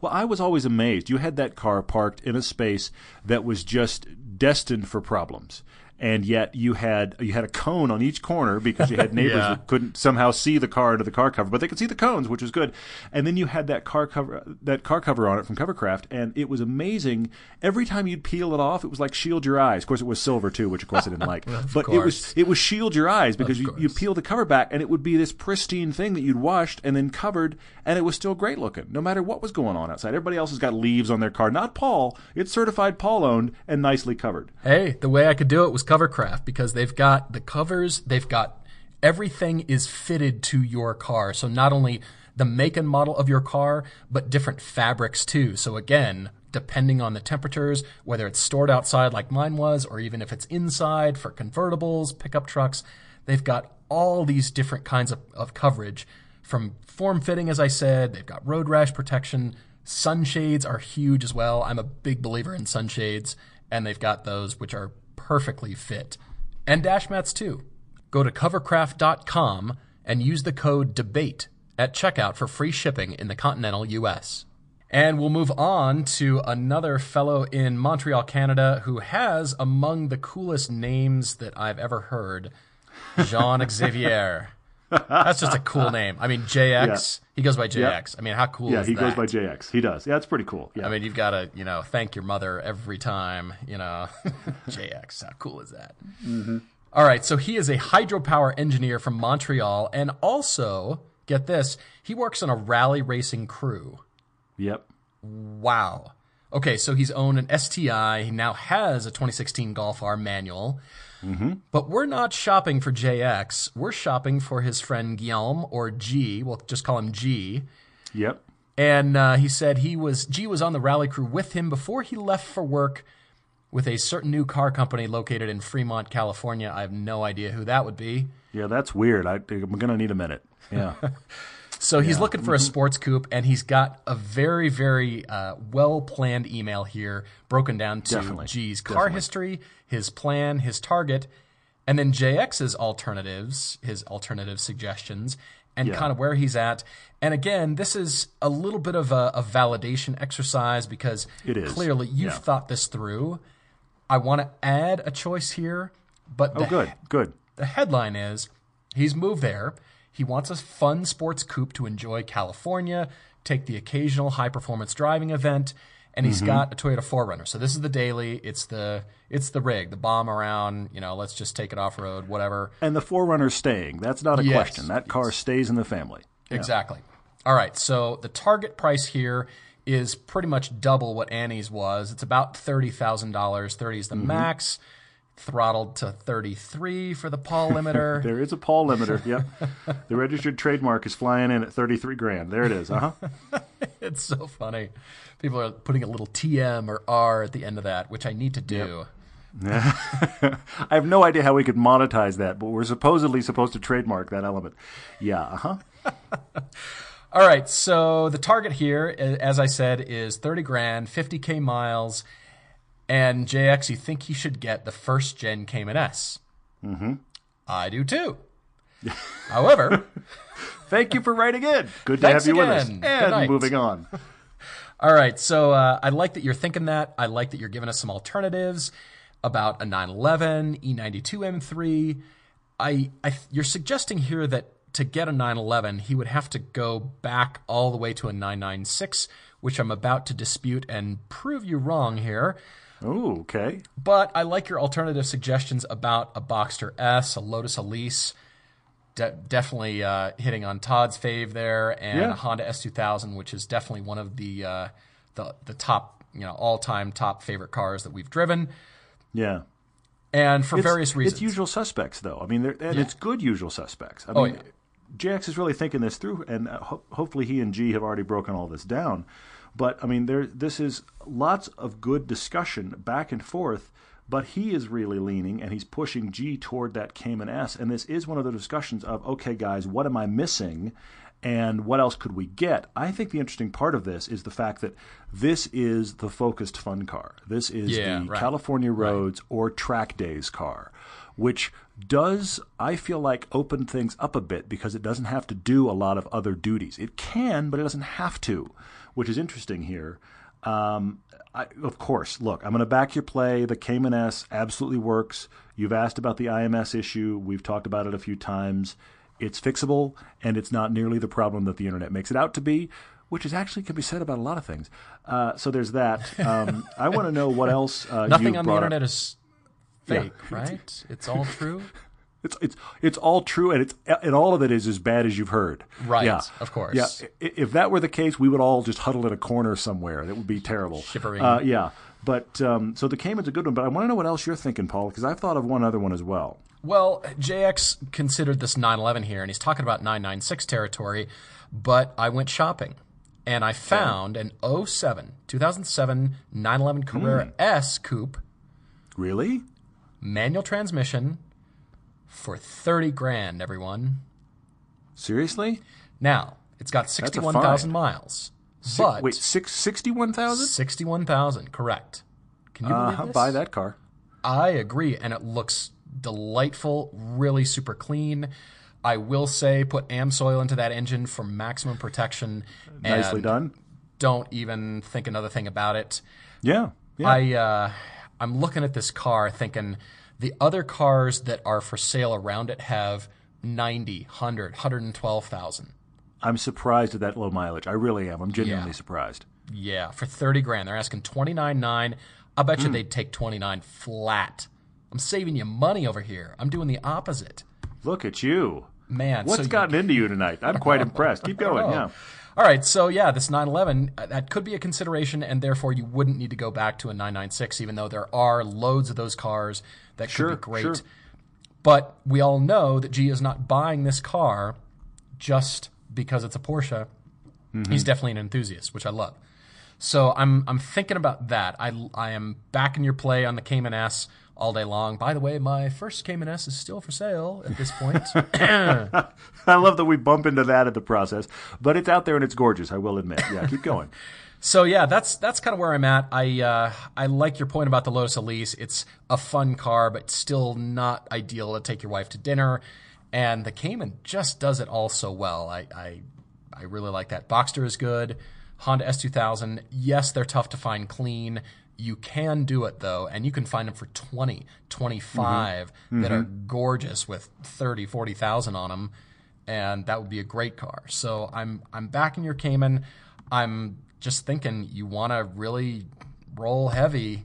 S1: Well, I was always amazed. You had that car parked in a space that was just destined for problems. And yet you had you had a cone on each corner because you had [LAUGHS] neighbors
S3: Yeah.
S1: that couldn't somehow see the car under the car cover, but they could see the cones, which was good. And then you had that car cover that car cover on it from Covercraft, and it was amazing. Every time you'd peel it off, it was like shield your eyes. Of course, it was silver too, which of course I didn't [LAUGHS] like. but it was it was shield your eyes because you, you peel the cover back, and it would be this pristine thing that you'd washed and then covered, and it was still great looking, no matter what was going on outside. Everybody else has got leaves on their car, not Paul. It's certified Paul owned and nicely covered.
S3: Hey, the way I could do it was Covercraft because they've got the covers, they've got everything is fitted to your car. So not only the make and model of your car, but different fabrics too. So again, depending on the temperatures, whether it's stored outside like mine was, or even if it's inside for convertibles, pickup trucks, they've got all these different kinds of, of coverage from form fitting, as I said, they've got road rash protection. Sunshades are huge as well. I'm a big believer in sunshades, and they've got those which are perfectly fit. And dash mats too. Go to covercraft.com and use the code DEBATE at checkout for free shipping in the continental US. And we'll move on to another fellow in Montreal, Canada, who has among the coolest names that I've ever heard Jean Xavier. That's just a cool [LAUGHS] name. I mean, JX. He goes by JX. I mean, how cool is that?
S1: Yeah, he
S3: that?
S1: goes by JX. He does. Yeah, it's pretty cool. Yeah.
S3: I mean, you've got to, you know, thank your mother every time, you know. [LAUGHS] JX, how cool is that? Mm-hmm. All right, so he is a hydropower engineer from Montreal, and also, get this, he works on a rally racing crew.
S1: yep.
S3: Wow. Okay, so he's owned an STI. He now has a 2016 Golf R manual. But we're not shopping for JX. We're shopping for his friend Guillaume, or G. We'll just call him G.
S1: Yep.
S3: And uh, he said he was G was on the rally crew with him before he left for work with a certain new car company located in Fremont, California. I have no idea who that would be.
S1: Yeah, that's weird. I, I'm going to need a minute. Yeah. [LAUGHS]
S3: So he's looking for a sports coupe, and he's got a very, very uh, well planned email here, broken down to
S1: Definitely.
S3: G's car
S1: Definitely.
S3: history, his plan, his target, and then JX's alternatives, his alternative suggestions, and
S1: Yeah.
S3: kind of where he's at. And again, this is a little bit of a, a validation exercise because
S1: It is.
S3: clearly you've
S1: Yeah.
S3: thought this through. I want to add a choice here, but
S1: oh,
S3: the
S1: good. Good.
S3: the headline is he's moved there. He wants a fun sports coupe to enjoy California, take the occasional high performance driving event, and he's mm-hmm. got a Toyota 4Runner. So this is the daily. It's the it's the rig, the bomb around. You know, let's just take it off road, whatever.
S1: And the 4Runner's staying. That's not a
S3: Yes,
S1: question. That car stays in the family.
S3: Exactly. All right. So the target price here is pretty much double what Annie's was. It's about thirty thousand dollars. Thirty is the mm-hmm. max. Throttled to thirty three for the Paul [LAUGHS] limiter.
S1: There is a Paul limiter. Yep. the registered trademark is flying in at 33 grand. There it is. Uh huh. [LAUGHS]
S3: it's so funny. People are putting a little TM or R at the end of that, which I need to do. [LAUGHS]
S1: I have no idea how we could monetize that, but we're supposedly supposed to trademark that element. Yeah. Uh huh.
S3: All right, so the target here, as I said, is 30 grand, 50k miles, and JX, you think he should get the first gen Cayman S? Mm-hmm. I do too. [LAUGHS] However,
S1: Thank you for writing in. Good to have you with us.
S3: again.
S1: And moving on. [LAUGHS]
S3: all right, so uh, I like that you're thinking that. I like that you're giving us some alternatives about a 911, E92 M3. I, I, you're suggesting here that to get a 911, he would have to go back all the way to a 996, which I'm about to dispute and prove you wrong here.
S1: Ooh, okay.
S3: But I like your alternative suggestions about a Boxster S, a Lotus Elise. De- definitely uh, hitting on Todd's fave there, and
S1: Yeah.
S3: a Honda S2000, which is definitely one of the uh, the the top, you know, all time top favorite cars that we've driven,
S1: Yeah.
S3: and for
S1: It's-
S3: various reasons.
S1: It's usual suspects, though. I mean, and it's good usual suspects. I
S3: Oh,
S1: mean,
S3: yeah.
S1: JX is really thinking this through, and uh, ho- hopefully he and G have already broken all this down. But I mean, there this is lots of good discussion back and forth. But he is really leaning and he's pushing G toward that Cayman S. And this is one of the discussions of, okay, guys, what am I missing? And what else could we get? I think the interesting part of this is the fact that this is the focused fun car. This is
S3: Yeah,
S1: the
S3: right.
S1: California roads or track days car, which does, I feel like, open things up a bit because it doesn't have to do a lot of other duties. It can, but it doesn't have to, which is interesting here. Um, I, of course, look, I'm going to back your play. The Cayman S absolutely works. You've asked about the IMS issue. We've talked about it a few times. It's fixable, and it's not nearly the problem that the internet makes it out to be, which is actually can be said about a lot of things. Uh, so there's that. Um, I want to know what else. Uh, [LAUGHS]
S3: Nothing on the
S1: brought up.
S3: internet is fake, right? It's all true. [LAUGHS]
S1: It's it's it's all true, and it's and all of it is as bad as you've heard.
S3: Right,
S1: Yeah,
S3: of course.
S1: Yeah. If that were the case, we would all just huddle in a corner somewhere. That would be terrible.
S3: Shivering.
S1: Uh, yeah. But um, so the Cayman's a good one. But I want to know what else you're thinking, Paul, because I've thought of one other one as well.
S3: Well, JX considered this 911 here, and he's talking about 996 territory, but I went shopping and I found an 07, 2007 911 Carrera S Coupe
S1: Really?
S3: manual transmission for 30 grand, everyone.
S1: Seriously?
S3: Now, it's got 61,000
S1: find.
S3: miles. But
S1: Wait, six sixty-one thousand?
S3: 61,000, correct. Can you
S1: Uh, buy that car.
S3: I agree, and it looks delightful, really super clean. I will say, put AmSoil into that engine for maximum protection.
S1: Nicely done.
S3: Don't even think another thing about it.
S1: Yeah. Yeah.
S3: I uh, I'm looking at this car, thinking the other cars that are for sale around it have 90, 100, 112,000.
S1: I'm surprised at that low mileage. I really am. I'm genuinely
S3: Yeah.
S1: surprised.
S3: Yeah, for 30 grand. They're asking 29.9. I bet you
S1: Hmm.
S3: they'd take 29 flat. I'm saving you money over here. I'm doing the opposite.
S1: Look at you.
S3: Man,
S1: What's
S3: so you-
S1: gotten into you tonight? I'm quite impressed. Keep [LAUGHS] going.
S3: Oh.
S1: Yeah.
S3: All right, so yeah, this 911 uh, that could be a consideration, and therefore you wouldn't need to go back to a 996, even though there are loads of those cars that
S1: Sure,
S3: could be great.
S1: sure.
S3: But we all know that G is not buying this car just because it's a Porsche.
S1: Mm-hmm.
S3: He's definitely an enthusiast, which I love. So I'm I'm thinking about that. I I am backing your play on the Cayman S all day long. By the way, my first Cayman S is still for sale at this point. [COUGHS]
S1: I love that we bump into that in the process, but it's out there and it's gorgeous. I will admit. Yeah, keep going. [LAUGHS]
S3: So yeah, that's that's kind of where I'm at. I uh, I like your point about the Lotus Elise. It's a fun car, but still not ideal to take your wife to dinner. And the Cayman just does it all so well. I I, I really like that. Boxster is good. Honda S2000. Yes, they're tough to find clean. You can do it though, and you can find them for 20, 25 mm-hmm. that are mm-hmm. gorgeous with 30, 40,000 on them, and that would be a great car. So I'm I'm backing your Cayman. I'm just thinking you want to really roll heavy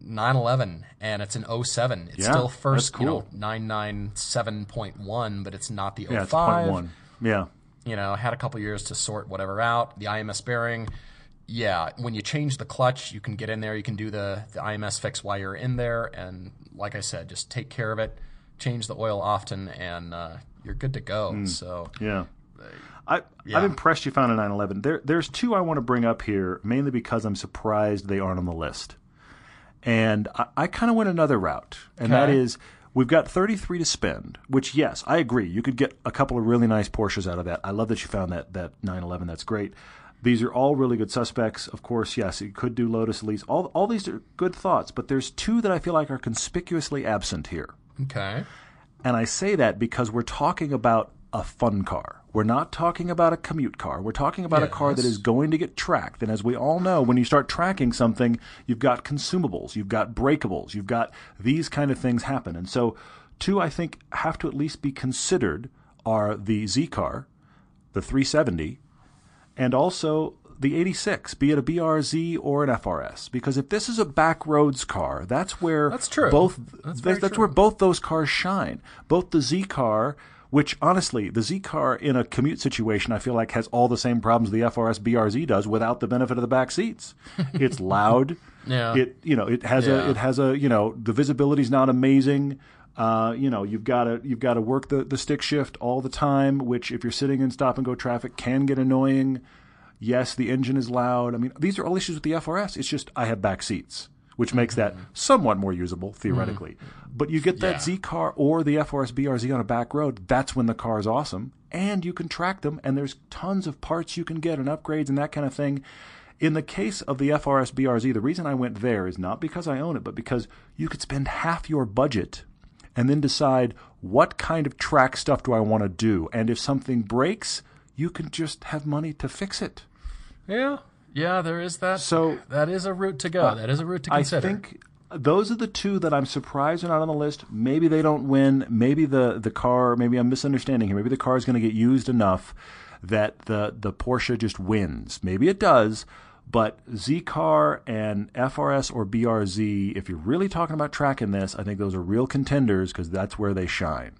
S3: 911 and it's an 07 it's
S1: Yeah,
S3: still first you
S1: cool.
S3: know 997.1 but it's not the 05
S1: Yeah, it's oh point one. Yeah.
S3: you know, had a couple years to sort whatever out. The IMS bearing, yeah, when you change the clutch, you can get in there, you can do the, the IMS fix while you're in there. And like I said, just take care of it, change the oil often, and uh, you're good to go. So,
S1: Yeah. I,
S3: Yeah.
S1: I'm impressed you found a 911. There, there's two I want to bring up here, mainly because I'm surprised they aren't on the list. And I, I kind of went another route, and that
S3: Okay.
S1: is we've got 33 to spend. Which, yes, I agree. You could get a couple of really nice Porsches out of that. I love that you found that that 911. That's great. These are all really good suspects. Of course, yes, you could do Lotus Elise. All all these are good thoughts, but there's two that I feel like are conspicuously absent here.
S3: okay.
S1: And I say that because we're talking about a fun car. We're not talking about a commute car. We're talking about a car that is going to get tracked. And as we all know, when you start tracking something, you've got consumables, you've got breakables, you've got these kind of things happen. And so, two I think have to at least be considered are the Z car, the 370, and also the 86, be it a BRZ or an FRS. Because if this is a backroads car, that's where
S3: That's true.
S1: both
S3: That's
S1: that's, that's
S3: true.
S1: where both those cars shine. Both the Z car, which honestly, the Z car in a commute situation, I feel like has all the same problems the FRS BRZ does without the benefit of the back seats. [LAUGHS] It's loud.
S3: Yeah.
S1: It you know it has
S3: Yeah.
S1: a it has a you know the visibility's not amazing. Uh, you know you've got to you've got to work the, the stick shift all the time, which if you're sitting in stop and go traffic can get annoying. Yes, the engine is loud. I mean, these are all issues with the FRS. It's just I have back seats, which makes that somewhat more usable theoretically. But you get that
S3: Yeah.
S1: Z car or the FRS BRZ on a back road, that's when the car is awesome. And you can track them, and there's tons of parts you can get and upgrades and that kind of thing. In the case of the FRS BRZ, the reason I went there is not because I own it, but because you could spend half your budget and then decide what kind of track stuff do I want to do. And if something breaks, you can just have money to fix it.
S3: Yeah. Yeah, there is that.
S1: So-
S3: that is a route to go. that is a route to consider.
S1: I think those are the two that I'm surprised are not on the list. Maybe they don't win. Maybe the, the car, maybe I'm misunderstanding here. Maybe the car is going to get used enough that the, the Porsche just wins. Maybe it does. But Z car and FRS or BRZ, if you're really talking about tracking this, I think those are real contenders because that's where they shine.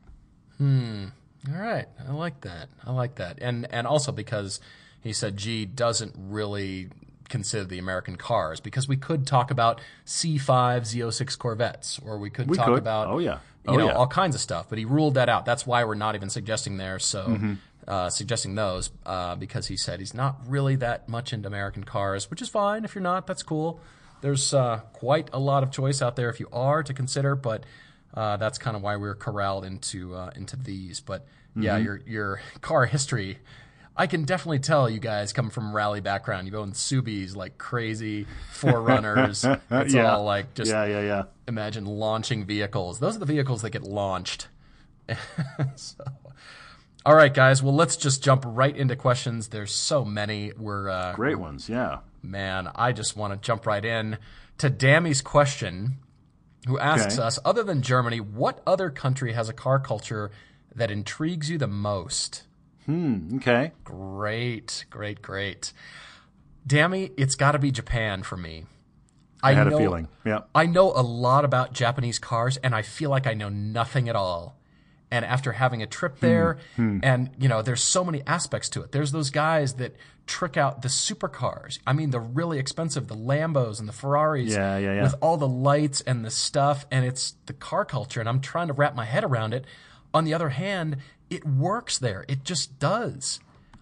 S1: Hmm.
S3: All right, I like that. I like that, and and also because he said G doesn't really consider the American cars because we could talk about C5 Z06 Corvettes, or we could
S1: We
S3: talk
S1: could.
S3: about
S1: Oh, yeah.
S3: you
S1: Oh,
S3: know
S1: yeah.
S3: all kinds of stuff. But he ruled that out. That's why we're not even suggesting there. So.
S1: Mm-hmm.
S3: Uh, suggesting those uh, because he said he's not really that much into American cars, which is fine. If you're not, that's cool. There's uh, quite a lot of choice out there if you are to consider, but uh, that's kind of why we're corralled into uh, into these. But yeah,
S1: Mm-hmm.
S3: your your car history, I can definitely tell you guys come from rally background. You own Subis like crazy, 4Runners. [LAUGHS] it's
S1: yeah.
S3: all like just
S1: yeah, yeah, yeah.
S3: imagine launching vehicles. Those are the vehicles that get launched. [LAUGHS] so, all right, guys. Well, let's just jump right into questions. There's so many. We're uh,
S1: Great ones. Yeah.
S3: man. I just want to jump right in to Dammy's question, who asks
S1: Okay.
S3: us: Other than Germany, what other country has a car culture that intrigues you the most? Hmm.
S1: Okay.
S3: Great, great, great. Dammy, it's got to be Japan for me.
S1: I had
S3: know-
S1: a feeling. Yeah.
S3: I know a lot about Japanese cars, and I feel like I know nothing at all. And after having a trip
S1: Hmm.
S3: there, and you know, there's so many aspects to it. There's those guys that trick out the supercars. I mean, the really expensive, the Lambos and the Ferraris,
S1: Yeah, yeah, yeah.
S3: with all the lights and the stuff. And it's the car culture, and I'm trying to wrap my head around it. On the other hand, it works there. It just does.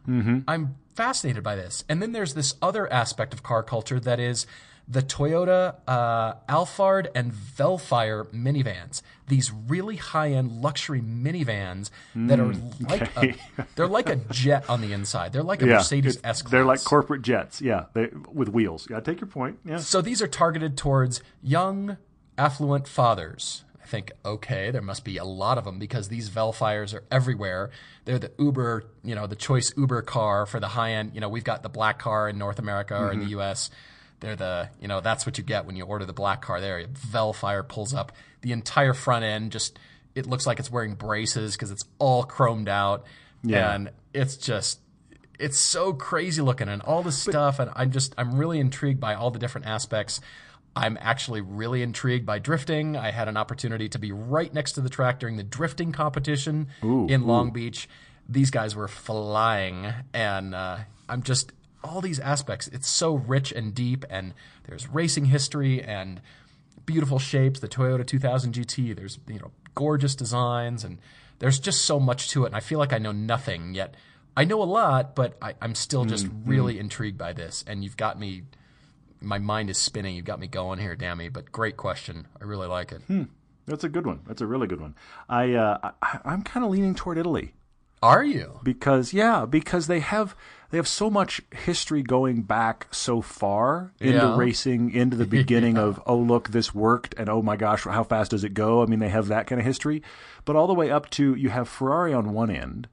S3: I'm fascinated by this. And then there's this other aspect of car culture that is the Toyota uh, Alphard and Vellfire minivans. These really high-end luxury minivans that are like
S1: Mm, okay.
S3: a, [LAUGHS] they're like a jet on the inside. They're like a
S1: Yeah.
S3: Mercedes S class.
S1: They're like corporate jets. Yeah. They with wheels. Yeah. Take your point. Yeah.
S3: So these are targeted towards young, affluent fathers. I think, okay, there must be a lot of them because these Vellfires are everywhere. They're the Uber, you know, the choice Uber car for the high end. You know, we've got the black car in North America or in the US. They're the, you know, that's what you get when you order the black car there. Vellfire pulls up the entire front end, just, it looks like it's wearing braces because it's all chromed out.
S1: Yeah.
S3: And it's just, it's so crazy looking and all this stuff and i'm just i'm really intrigued by all the different aspects i'm actually really intrigued by drifting i had an opportunity to be right next to the track during the drifting competition in long beach these guys were flying and uh, i'm just all these aspects it's so rich and deep and there's racing history and beautiful shapes the toyota 2000 gt there's you know gorgeous designs and there's just so much to it and i feel like i know nothing yet I know a lot, but I, I'm still just really intrigued by this. And you've got me, my mind is spinning. You've got me going here, Dammy. But great question. I really like it. Hmm.
S1: That's a good one. That's a really good one. I, uh, I I'm kind of leaning toward Italy
S3: Are you?
S1: because yeah, because they have they have so much history going back so far into
S3: Yeah.
S1: racing, into the [LAUGHS] beginning of oh look this worked and oh my gosh how fast does it go? I mean they have that kind of history, but all the way up to you have Ferrari on one end,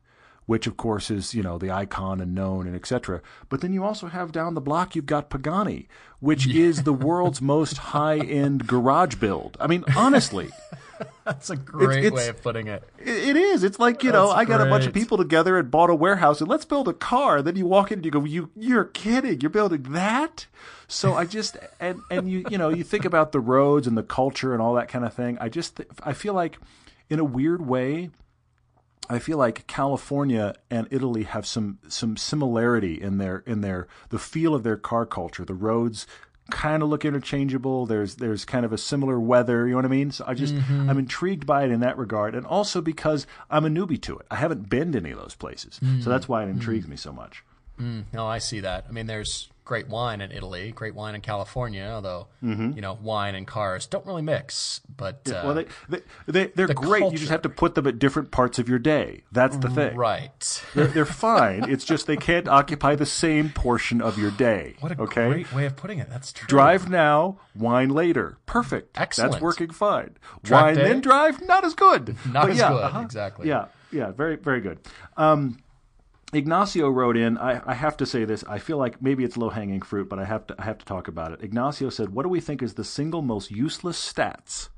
S1: which of course is you know the icon and known and etc. But then you also have down the block you've got Pagani, which is the world's most [LAUGHS] high end garage build. I mean honestly. [LAUGHS]
S3: That's a great
S1: it's-
S3: way of putting it.
S1: It is. It's like you know,
S3: That's
S1: I got a bunch of people together and bought a warehouse and let's build a car. Then you walk in and you go, "You, you're kidding? You're building that?" So I just and and you you know you think about the roads and the culture and all that kind of thing. I just th- I feel like, in a weird way, I feel like California and Italy have some some similarity in their in their the feel of their car culture. The roads kind of look interchangeable. There's there's kind of a similar weather. You know what I mean? So I just mm-hmm. I'm intrigued by it in that regard, and also because I'm a newbie to it. I haven't been to any of those places, so mm, that's why it intrigues mm. me so much.
S3: Mm, no, I see that. I mean, there's great wine in Italy, great wine in California, although, you know, wine and cars don't really mix. But, uh,
S1: Well, they, they, they they're great. You just have to put them at different parts of your day. That's the thing.
S3: right.
S1: They're, they're fine. It's just they can't occupy the same portion of your day. [LAUGHS]
S3: What a
S1: okay?
S3: great way of putting it. That's true.
S1: Drive now, wine later. Perfect.
S3: Excellent.
S1: That's working fine.
S3: Track
S1: wine
S3: day?
S1: then drive, not as good.
S3: Not
S1: But
S3: as
S1: yeah,
S3: good,
S1: uh-huh.
S3: exactly.
S1: Yeah, yeah, very, very good. Um, Ignacio wrote in. I, I have to say this. I feel like maybe it's low hanging fruit, but I have to I have to talk about it. Ignacio said, "What do we think is the single most useless stats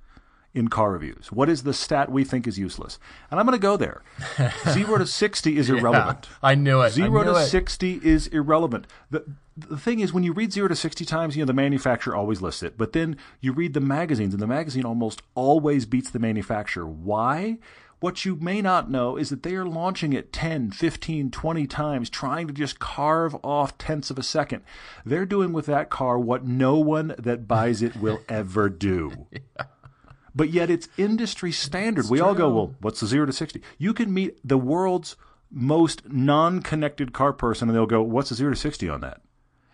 S1: in car reviews? What is the stat we think is useless?" And I'm going to go there. [LAUGHS] Zero to sixty is irrelevant.
S3: I knew it.
S1: Zero
S3: knew
S1: to
S3: it.
S1: 60 is irrelevant. The, the thing is, when you read zero to 60 times, you know, the manufacturer always lists it. But then you read the magazines, and the magazine almost always beats the manufacturer. Why? What you may not know is that they are launching it 10, 15, 20 times, trying to just carve off tenths of a second. They're doing with that car what no one that buys it will [LAUGHS] ever do. But yet it's industry standard. we all go, well, what's the zero to 60? You can meet the world's most non connected car person and they'll go, what's the zero to 60 on that?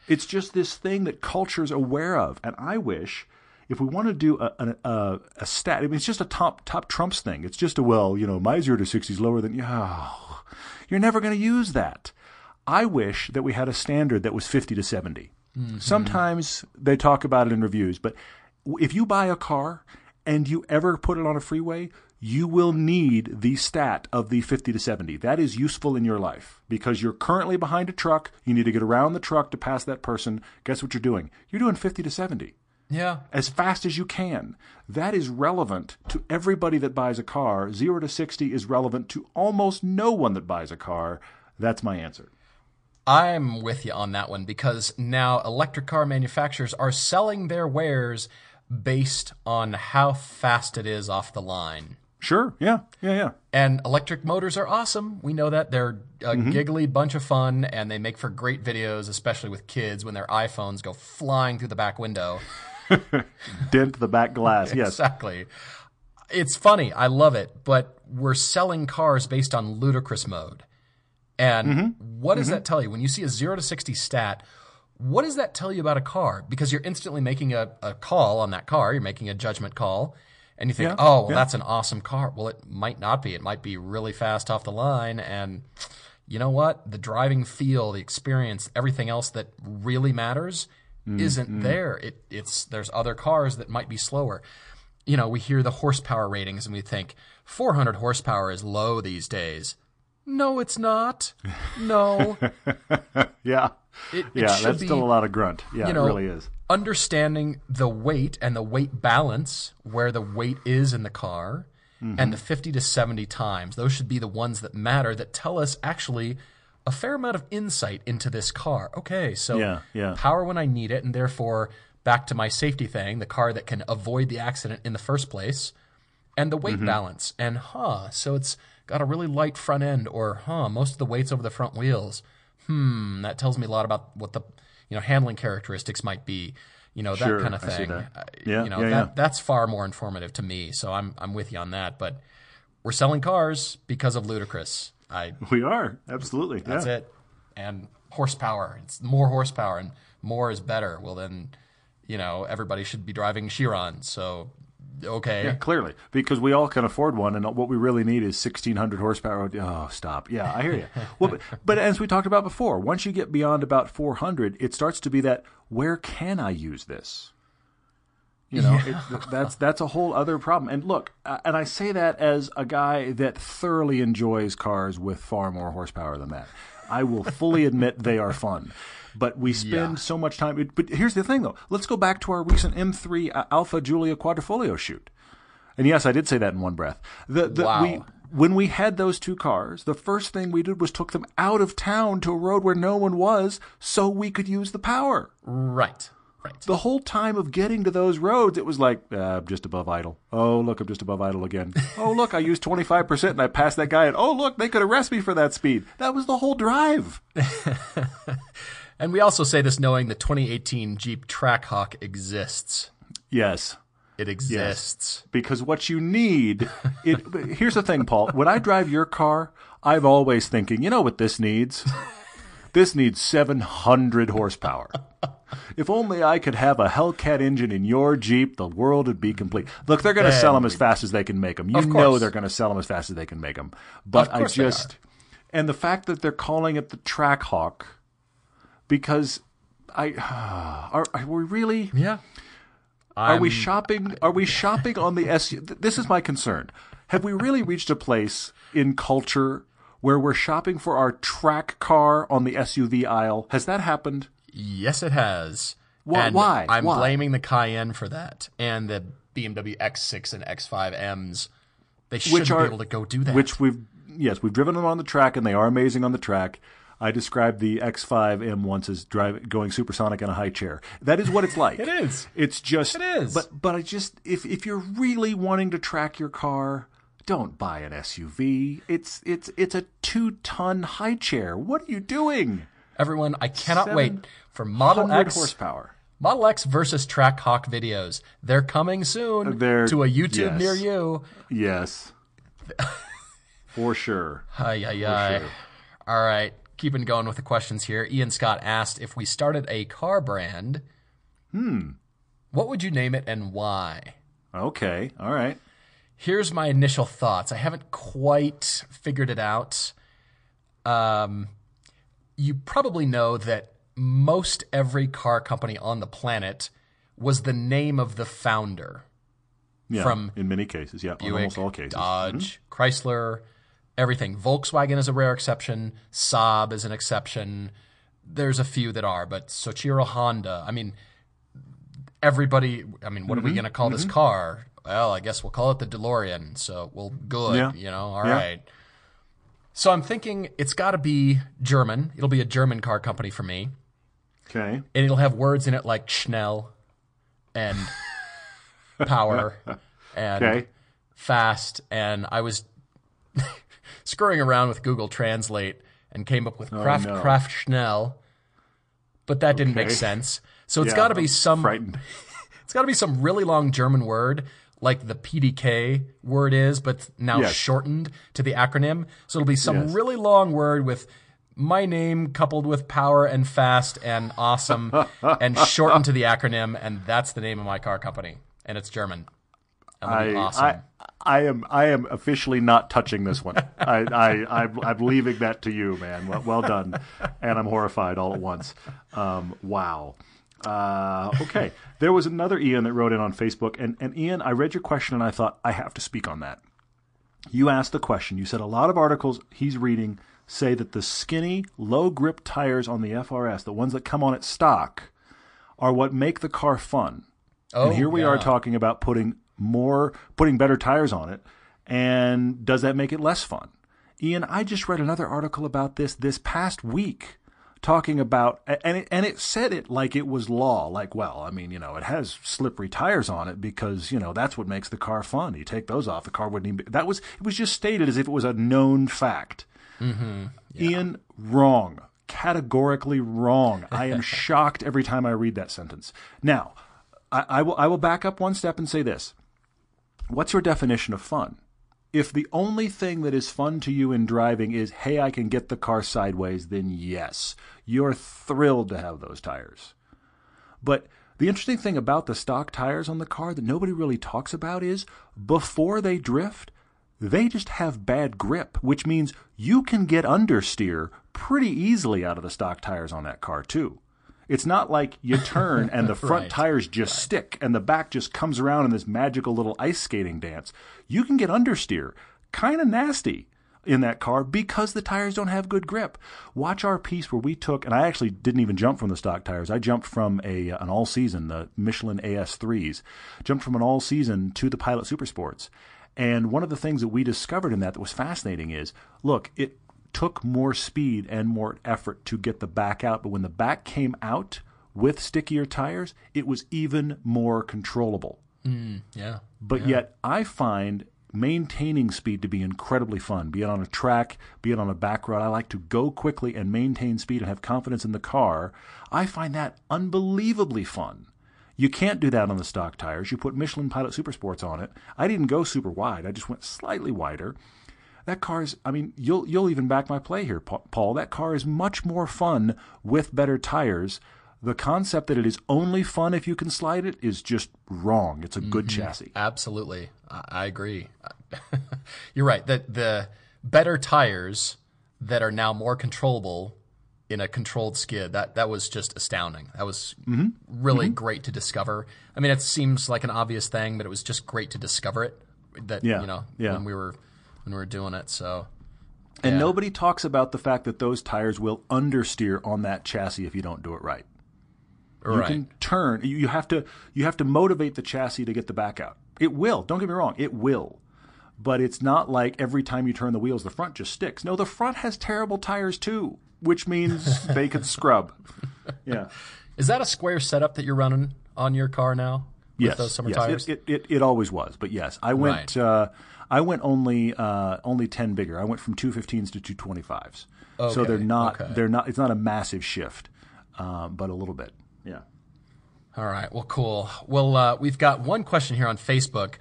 S1: It's just this thing that culture's aware of. And I wish if we want to do a, a, a, stat, I mean, it's just a top, top Trumps thing. It's just a, well, you know, my zero to 60 is lower than, yeah, you're never going to use that. I wish that we had a standard that was 50 to 70. Mm-hmm. Sometimes they talk about it in reviews, but if you buy a car and you ever put it on a freeway, you will need the stat of the 50 to 70. That is useful in your life because you're currently behind a truck. You need to get around the truck to pass that person. Guess what you're doing? You're doing 50 to 70
S3: Yeah.
S1: as fast as you can. That is relevant to everybody that buys a car. 0 to 60 is relevant to almost no one that buys a car. That's my answer.
S3: I'm with you on that one because now electric car manufacturers are selling their wares based on how fast it is off the line.
S1: Sure. Yeah. Yeah. Yeah.
S3: And electric motors are awesome. We know that. They're a
S1: Mm-hmm.
S3: giggly bunch of fun and they make for great videos, especially with kids when their iPhones go flying through the back window. [LAUGHS]
S1: Dent the back glass. Yes.
S3: Exactly. It's funny. I love it. But we're selling cars based on ludicrous mode. And
S1: Mm-hmm.
S3: what does that tell you? When you see a 0 to 60 stat, what does that tell you about a car? Because you're instantly making a, a call on that car. You're making a judgment call. And you think,
S1: Yeah,
S3: oh, well,
S1: yeah.
S3: that's an awesome car. Well, it might not be. It might be really fast off the line. And you know what? The driving feel, the experience, everything else that really matters
S1: Mm,
S3: isn't there. It, it's there's other cars that might be slower. You know, we hear the horsepower ratings and we think 400 horsepower is low these days. No, it's not. [LAUGHS] No.
S1: Yeah.
S3: It- it
S1: yeah. That's still a lot of grunt. Yeah.
S3: you know,
S1: it really is.
S3: understanding the weight and the weight balance, where the weight is in the car,
S1: Mm-hmm.
S3: and the 50 to 70 times. Those should be the ones that matter that tell us actually a fair amount of insight into this car. Okay, so
S1: Yeah, yeah.
S3: power when I need it, and therefore back to my safety thing, the car that can avoid the accident in the first place, and the weight balance. And huh, so it's got a really light front end, or huh, most of the weight's over the front wheels. Hmm, that tells me a lot about what the you know handling characteristics might be. You know that
S1: Sure,
S3: kind of thing.
S1: Yeah,
S3: you know
S1: yeah,
S3: that
S1: yeah.
S3: that's far more informative to me. So I'm I'm with you on that. But we're selling cars because of ludicrous. I
S1: We are absolutely.
S3: that's
S1: yeah.
S3: it. And horsepower. It's more horsepower and more is better. Well then, you know, everybody should be driving Chiron. So okay.
S1: Yeah, clearly, because we all can afford one, and what we really need is sixteen hundred horsepower. Oh, stop! Yeah, I hear you. [LAUGHS] well, but, but as we talked about before, once you get beyond about four hundred, it starts to be that where can I use this? You know, it, that's that's a whole other problem. And look, uh, and I say that as a guy that thoroughly enjoys cars with far more horsepower than that. I will fully admit they are fun. But we spend
S3: Yeah.
S1: so much time. But here's the thing, though. Let's go back to our recent M3 Alfa Giulia Quadrifoglio shoot. And yes, I did say that in one breath. The, the,
S3: Wow.
S1: we, when we had those two cars, the first thing we did was took them out of town to a road where no one was so we could use the power.
S3: Right. Right.
S1: The whole time of getting to those roads, it was like, uh, I'm just above idle. Oh, look, I'm just above idle again. [LAUGHS] oh, look, I used 25% and I passed that guy. And oh, look, they could arrest me for that speed. That was the whole drive. [LAUGHS] [LAUGHS]
S3: And we also say this knowing the 2018 Jeep Trackhawk exists.
S1: Yes.
S3: It exists.
S1: because what you need it here's the thing paul when i drive your car i'm always thinking you know what this needs this needs 700 horsepower [LAUGHS] if only i could have a hellcat engine in your jeep the world would be complete look they're going to sell them as fast as they can make them you know they're going to sell them as fast as they can make them but i just and the fact that they're calling it the trackhawk because i [SIGHS] are, are we really
S3: Yeah.
S1: are we shopping? Are we shopping on the SU? This is my concern. Have we really reached a place in culture where we're shopping for our track car on the SUV aisle? Has that happened?
S3: Yes, it has.
S1: Why-
S3: And
S1: why?
S3: I'm
S1: Why?
S3: blaming the Cayenne for that and the BMW X6 and X5Ms. They shouldn't
S1: are
S3: be able to go do that.
S1: Which we've yes, we've driven them on the track, and they are amazing on the track. I described the X5M once as driving going supersonic in a high chair. That is what it's [LAUGHS] like.
S3: It is.
S1: It's just
S3: It is.
S1: But but I just if if you're really wanting to track your car, don't buy an SUV. It's it's it's a two ton high chair. What are you doing?
S3: Everyone, I cannot wait for Model X
S1: horsepower.
S3: Model X versus Trackhawk videos. They're coming soon
S1: They're-
S3: to a YouTube
S1: yes.
S3: near you.
S1: Yes, [LAUGHS] for sure.
S3: Ay, ay, ay.
S1: sure.
S3: All right. Keeping going with the questions here. Ian Scott asked if we started a car brand, hmm, what would you name it and why?
S1: Okay, all right.
S3: Here's my initial thoughts. I haven't quite figured it out. Um, you probably know that most every car company on the planet was the name of the founder.
S1: Yeah,
S3: From
S1: in many cases, yeah,
S3: Buick,
S1: almost all cases. Mm-hmm.
S3: Dodge, Chrysler, everything. Volkswagen is a rare exception. Saab is an exception. There's a few that are, but Soichiro Honda. I mean, everybody. I mean, what are we
S1: Mm-hmm.
S3: going to call this car? Well, I guess we'll call it the DeLorean. So, well, good.
S1: Yeah.
S3: You know, all right. So I'm thinking it's got to be German. It'll be a German car company for me,
S1: Okay,
S3: and it'll have words in it like Schnell and [LAUGHS] power and
S1: okay.
S3: fast and I was [LAUGHS] screwing around with Google Translate and came up with oh, Kraft
S1: Oh, no.
S3: Kraft Schnell, but that didn't make sense. So it's
S1: Yeah,
S3: got to be some
S1: frightened. [LAUGHS]
S3: it's got to be some really long German word like the PDK word is, but now
S1: Yes.
S3: shortened to the acronym. So it'll be some
S1: Yes.
S3: really long word with my name coupled with power and fast and awesome [LAUGHS] and shortened to the acronym, and that's the name of my car company, and it's German. And it'll be
S1: I,
S3: awesome.
S1: I, I am I am officially not touching this one. [LAUGHS] I, I, I'm, I'm leaving that to you, man. Well, well done. And I'm horrified all at once. Um, wow. Uh, okay. [LAUGHS] There was another Ian that wrote in on Facebook. And, and Ian, I read your question and I thought, I have to speak on that. You asked the question. You said a lot of articles he's reading say that the skinny, low grip tires on the FRS, the ones that come on it stock, are what make the car fun.
S3: oh,
S1: And here we are talking about putting more, putting better tires on it. And does that make it less fun? Ian, I just read another article about this this past week talking about and it, and it said it like it was law like well i mean you know it has slippery tires on it because you know that's what makes the car fun. You take those off the car wouldn't even be, that was it was just stated as if it was a known fact.
S3: Mm-hmm. Yeah.
S1: ian wrong. Categorically wrong. I am [LAUGHS] shocked every time i read that sentence. Now I, I will i will back up one step and say this. What's your definition of fun if the only thing that is fun to you in driving is, hey, I can get the car sideways, then yes, you're thrilled to have those tires. But the interesting thing about the stock tires on the car that nobody really talks about is before they drift, they just have bad grip, which means you can get understeer pretty easily out of the stock tires on that car, too. It's not like you turn and the [LAUGHS] front
S3: Right.
S1: tires just stick and the back just comes around in this magical little ice skating dance. You can get understeer, kind of nasty in that car because the tires don't have good grip. Watch our piece where we took, and I actually didn't even jump from the stock tires. I jumped from a uh, an all season, the Michelin AS3s, jumped from an all season to the Pilot Supersports. And one of the things that we discovered in that that was fascinating is, look, it took more speed and more effort to get the back out, but when the back came out with stickier tires, it was even more controllable.
S3: Mm, yeah.
S1: But yet, I find maintaining speed to be incredibly fun. Be it on a track, be it on a back road. I like to go quickly and maintain speed and have confidence in the car. I find that unbelievably fun. You can't do that on the stock tires. You put Michelin Pilot Supersports on it. I didn't go super wide. I just went slightly wider. That car is, I mean, you'll you'll even back my play here, Paul. That car is much more fun with better tires. The concept that it is only fun if you can slide it is just wrong. It's a good chassis.
S3: Absolutely, I, I agree. [LAUGHS] You're right. That the better tires that are now more controllable in a controlled skid that that was just astounding. That was
S1: Mm-hmm.
S3: really great to discover. I mean, it seems like an obvious thing, but it was just great to discover it. That
S1: Yeah,
S3: you know
S1: yeah.
S3: when we were when we were doing it. So
S1: And
S3: Yeah.
S1: nobody talks about the fact that those tires will understeer on that chassis if you don't do it right. You can turn. You have to. You have to motivate the chassis to get the back out. It will. Don't get me wrong. It will. But it's not like every time you turn the wheels, the front just sticks. No, the front has terrible tires too, which means [LAUGHS] they could scrub. Yeah.
S3: Is that a square setup that you're running on your car now? With
S1: yes.
S3: those summer
S1: yes. it, it, it always was. But yes, I went.
S3: Right.
S1: Uh, I went only uh, only ten bigger. I went from two fifteens to two twenty fives. so they're not.
S3: okay.
S1: They're not. It's not a massive shift, uh, but a little bit. Yeah.
S3: All right. Well, cool. Well, uh, we've got one question here on Facebook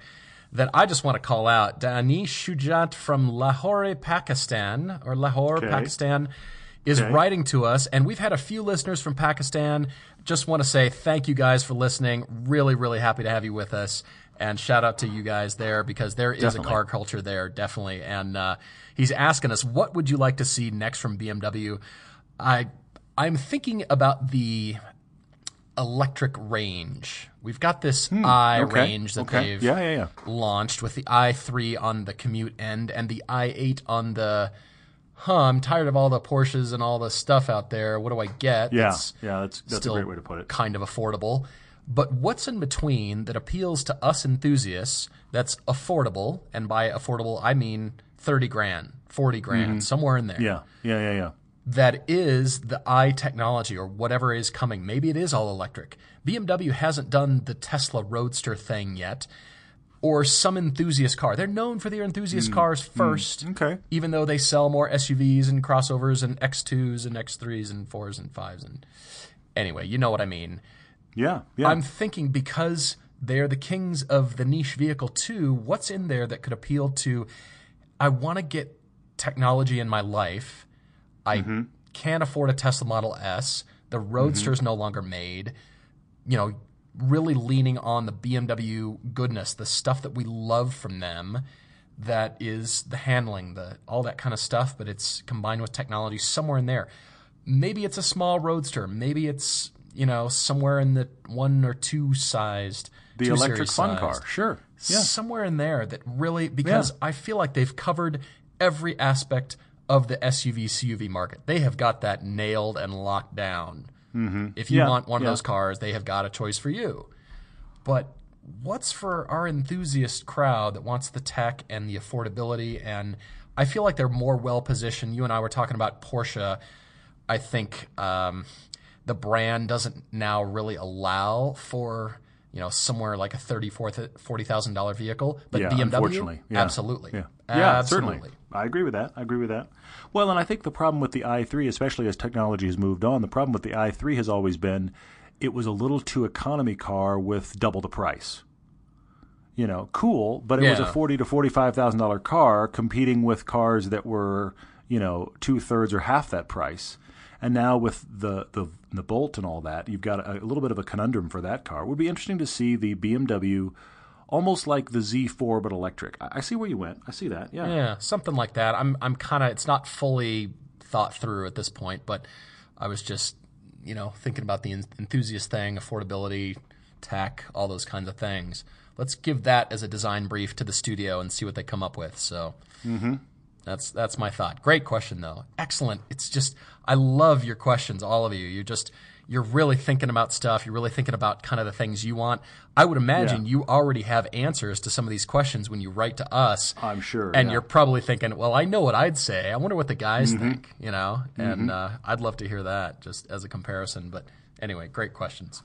S3: that I just want to call out. Danish Shujat from Lahore, Pakistan, or Lahore,
S1: Okay.
S3: Pakistan, is
S1: Okay.
S3: writing to us, and we've had a few listeners from Pakistan. Just want to say thank you guys for listening. Really, really happy to have you with us. And shout out to you guys there because there is
S1: Definitely.
S3: a car culture there, definitely. And uh, he's asking us, what would you like to see next from BMW? I I'm thinking about the electric range. We've got this i
S1: Hmm, okay,
S3: range that
S1: okay.
S3: they've
S1: Yeah, yeah, yeah.
S3: launched with the i3 on the commute end and the i8 on the huh, I'm tired of all the Porsches and all the stuff out there. What do I get?
S1: Yeah.
S3: that's
S1: yeah. That's that's a great way to put it.
S3: kind of affordable. But what's in between that appeals to us enthusiasts that's affordable? And by affordable, I mean 30 grand, 40 grand, somewhere in there
S1: Mm-hmm. Yeah. Yeah. Yeah. Yeah.
S3: that is the i technology or whatever is coming. Maybe it is all electric. BMW hasn't done the Tesla Roadster thing yet, or some enthusiast car. They're known for their enthusiast cars first,
S1: Okay.
S3: even though they sell more SUVs and crossovers and X2s and X3s and 4s and 5s. And anyway, you know what I mean.
S1: Yeah. Yeah.
S3: I'm thinking because they're the kings of the niche vehicle too, what's in there that could appeal to I want to get technology in my life. I
S1: Mm-hmm.
S3: can't afford a Tesla Model S. The Roadster is no longer made. You know, really leaning on the BMW goodness, the stuff that we love from them that is the handling, the all that kind of stuff, but it's combined with technology somewhere in there. Maybe it's a small roadster. Maybe it's you know somewhere in the one or two sized
S1: the
S3: two
S1: electric fun
S3: sized.
S1: car. Sure. Yeah.
S3: somewhere in there that really because
S1: Yeah.
S3: I feel like they've covered every aspect of the SUV CUV market. They have got that nailed and locked down. Mm-hmm. If you
S1: Yeah,
S3: want one
S1: yeah.
S3: of those cars, they have got a choice for you. But what's for our enthusiast crowd that wants the tech and the affordability and I feel like they're more well positioned. You and I were talking about Porsche. I think um, the brand doesn't now really allow for you know somewhere like a thirty forty thousand dollar vehicle, but
S1: Yeah,
S3: BMW
S1: unfortunately. Yeah.
S3: absolutely,
S1: Yeah, yeah,
S3: absolutely.
S1: certainly. I agree with that. I agree with that. Well, and I think the problem with the i3, especially as technology has moved on, the problem with the i3 has always been it was a little too economy car with double the price. You know, cool, but it was a forty to forty-five thousand dollar car competing with cars that were, you know, two thirds or half that price. And now with the, the the Bolt and all that, you've got a, a little bit of a conundrum for that car. It would be interesting to see the BMW, almost like the Z4 but electric. I, I see where you went. I see that. Yeah.
S3: Yeah, something like that. I'm I'm kind of it's not fully thought through at this point, but I was just you know thinking about the en- enthusiast thing, affordability, tech, all those kinds of things. Let's give that as a design brief to the studio and see what they come up with. So mm-hmm. That's that's my thought. Great question though. Excellent. It's just I love your questions, all of you. You're just you're really thinking about stuff. You're really thinking about kind of the things you want. I would imagine
S1: Yeah.
S3: you already have answers to some of these questions when you write to us.
S1: I'm sure,
S3: And
S1: yeah.
S3: you're probably thinking, well, I know what I'd say. I wonder what the guys
S1: Mm-hmm.
S3: think, you know? And uh, I'd love to hear that just as a comparison. But anyway, great questions.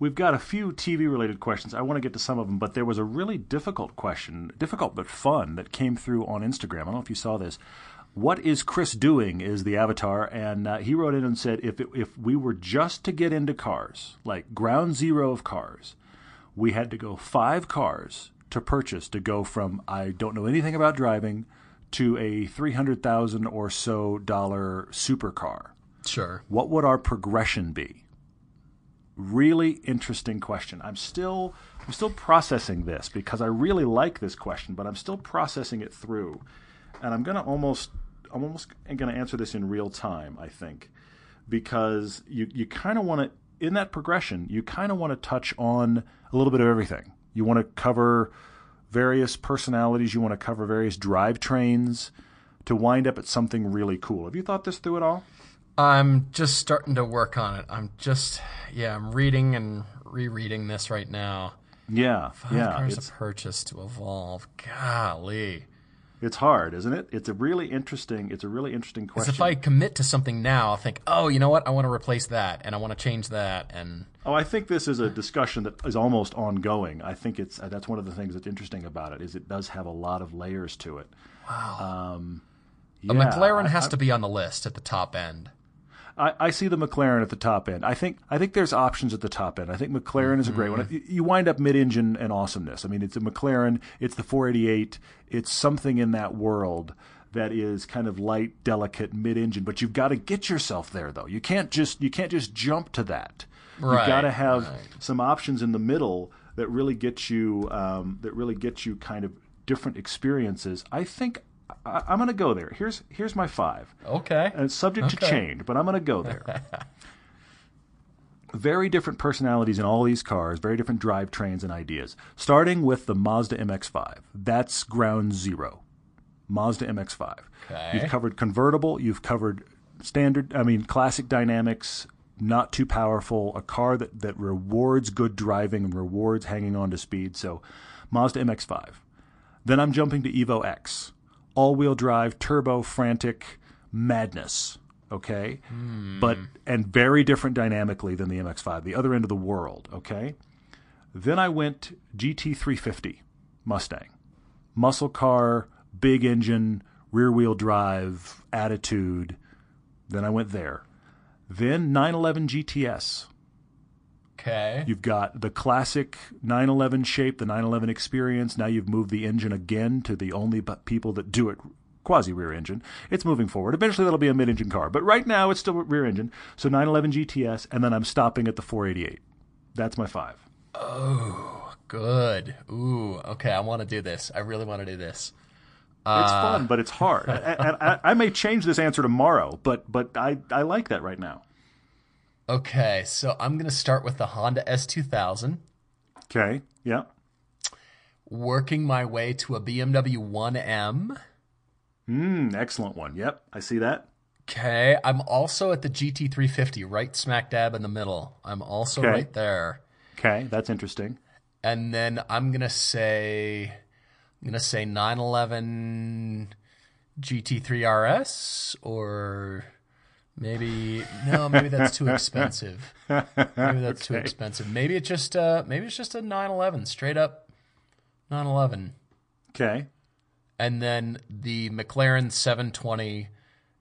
S1: We've got a few TV related questions. I want to get to some of them, but there was a really difficult question, difficult but fun, that came through on Instagram. I don't know if you saw this. What is Chris doing? Is the avatar, and uh, he wrote in and said, if it, if we were just to get into cars, like ground zero of cars, we had to go five cars to purchase to go from I don't know anything about driving to a three hundred thousand or so dollar supercar.
S3: Sure.
S1: What would our progression be? Really interesting question. I'm still I'm still processing this because I really like this question, but I'm still processing it through. And I'm gonna almost I'm almost gonna answer this in real time, I think. Because you, you kinda wanna in that progression, you kinda wanna touch on a little bit of everything. You wanna cover various personalities, you want to cover various drivetrains to wind up at something really cool. Have you thought this through at all?
S3: I'm just starting to work on it. I'm just, yeah, I'm reading and rereading this right now.
S1: Yeah,
S3: Five
S1: yeah.
S3: cars
S1: It's,
S3: to purchase to evolve. Golly.
S1: it's hard, isn't it? It's a really interesting. It's a really interesting question.
S3: if I commit to something now, I'll think, oh, you know what? I want to replace that and I want to change that. And
S1: oh, I think this is a discussion that is almost ongoing. I think it's that's one of the things that's interesting about it is it does have a lot of layers to it. Wow. Um,
S3: a
S1: yeah,
S3: McLaren
S1: I-
S3: has
S1: I-
S3: to be on the list at the top end.
S1: I, I see the McLaren at the top end. I think I think there's options at the top end. I think McLaren is a great one.
S3: Mm-hmm.
S1: You- You wind up mid-engine and awesomeness. I mean, it's a McLaren. It's the 488. It's something in that world that is kind of light, delicate, mid-engine. But you've got to get yourself there, though. You can't just you can't just jump to that. You've got to have
S3: right.
S1: some options in the middle that really get you um, that really get you kind of different experiences. I think I, I'm going to go there. Here's here's my five
S3: Okay.
S1: and it's subject to change, but I'm going to go there. [LAUGHS] very different personalities in all these cars, very different drivetrains and ideas. Starting with the Mazda MX-5, that's ground zero. Mazda MX-5.
S3: Okay.
S1: You've covered convertible. You've covered standard. I mean, classic dynamics. Not too powerful. A car that that rewards good driving and rewards hanging on to speed. So, Mazda MX-5. Then I'm jumping to Evo X, all-wheel drive, turbo, frantic madness. Okay, hmm. but and very different dynamically than the MX-5, the other end of the world. Okay, then I went GT350 Mustang, muscle car, big engine, rear-wheel drive, attitude. Then I went there. Then 911 GTS.
S3: Okay.
S1: You've got the classic 911 shape, the 911 experience. Now you've moved the engine again to the only people that do it quasi rear engine. It's moving forward. Eventually that'll be a mid engine car, but right now it's still rear engine. So 911 GTS, and then I'm stopping at the 488. That's my five.
S3: Oh, Good. Ooh. Okay. I want to do this. I really want to do this.
S1: It's uh, fun, but it's hard. [LAUGHS] I, I, I may change this answer tomorrow, but but I, I like that right now.
S3: Okay. So I'm going to start with the Honda S2000,
S1: Okay. Yeah.
S3: working my way to a BMW 1M.
S1: Mm, excellent one. Yep. I see that.
S3: Okay. I'm also at the GT350, right smack dab in the middle. I'm also
S1: Okay.
S3: right there.
S1: Okay. That's interesting.
S3: And then I'm gonna say, I'm gonna say 911 GT3 RS or maybe no, maybe that's too expensive. Maybe that's too [LAUGHS] expensive. Maybe it's just uh maybe it's just a 911 straight up 911.
S1: Okay.
S3: And then the McLaren 720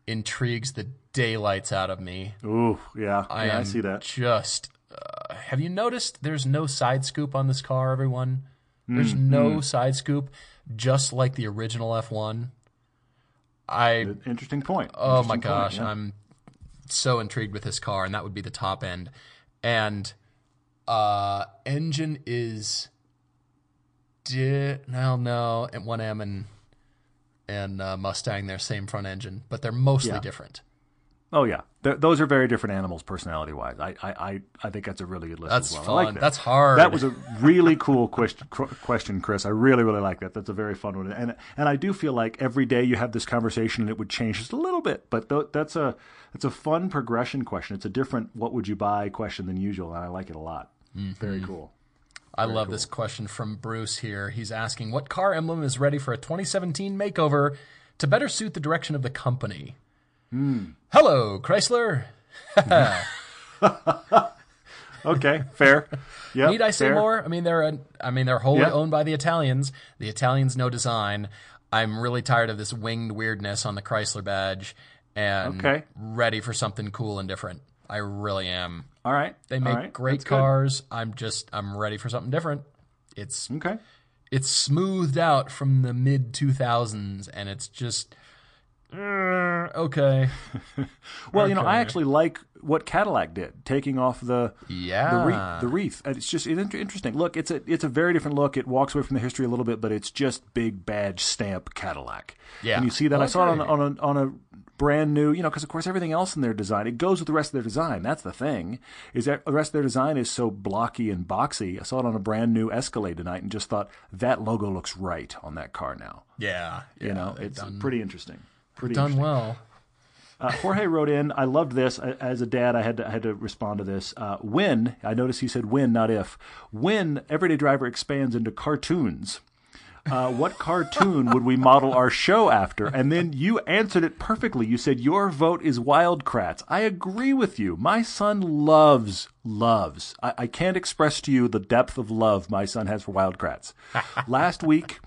S3: intrigues the daylights out of me.
S1: Ooh, yeah.
S3: I
S1: yeah, I see that.
S3: Just uh, have you noticed there's no side scoop on this car, everyone? There's no side scoop, just like the original F1. I
S1: Interesting point.
S3: oh my
S1: Interesting point,
S3: gosh,
S1: yeah.
S3: I'm so intrigued with this car, and that would be the top end. And uh, engine is di- no no and one M and and uh, Mustang, they're same front engine, but they're mostly
S1: Yeah.
S3: different.
S1: Oh yeah, Th- those are very different animals, personality wise. I, I, I, think that's a really good list
S3: That's
S1: as well.
S3: fun.
S1: Like that.
S3: That's hard.
S1: That was a really cool question, question, Chris. I really, really like that. That's a very fun one, and and I do feel like every day you have this conversation, and it would change just a little bit. But th- that's a that's a fun progression question. It's a different "what would you buy" question than usual, and I like it a lot.
S3: Mm-hmm.
S1: Very cool.
S3: I love this question from Bruce here. He's asking what car emblem is ready for a 2017 makeover to better suit the direction of the company. Hmm. Hello, Chrysler. [LAUGHS]
S1: Okay, fair. [LAUGHS] Yeah.
S3: Need I say more? I mean, they're a, I mean they're wholly
S1: Yeah.
S3: owned by the Italians. The Italians know design. I'm really tired of this winged weirdness on the Chrysler badge, and
S1: Okay.
S3: ready for something cool and different. I really am.
S1: All right.
S3: They make
S1: right.
S3: great
S1: That's good.
S3: cars. I'm just I'm ready for something different. It's
S1: Okay.
S3: it's smoothed out from the mid 2000s and it's just uh, okay [LAUGHS]
S1: Well, you know, I actually like what Cadillac did, taking off the
S3: yeah
S1: the wreath. The wreath. And it's just it's interesting. Look, it's a it's a very different look. It walks away from the history a little bit, but it's just big badge stamp Cadillac.
S3: Yeah.
S1: And you see that I saw it on, on a on a brand new, you know, because of course everything else in their design it goes with the rest of their design. That's the thing is that the rest of their design is so blocky and boxy. I saw it on a brand new Escalade tonight and just thought that logo looks right on that car now.
S3: yeah,
S1: You know, it's
S3: done,
S1: pretty interesting. Pretty
S3: done well
S1: Uh, Jorge wrote in. I loved this. I- As a dad, I had to, I had to respond to this. Uh, when I noticed he said when, not if. When Everyday Driver expands into cartoons, uh, what [LAUGHS] cartoon would we model our show after? And then you answered it perfectly. You said your vote is Wild Kratts. I agree with you. My son loves loves. I, I can't express to you the depth of love my son has for Wild Kratts. [LAUGHS] Last week.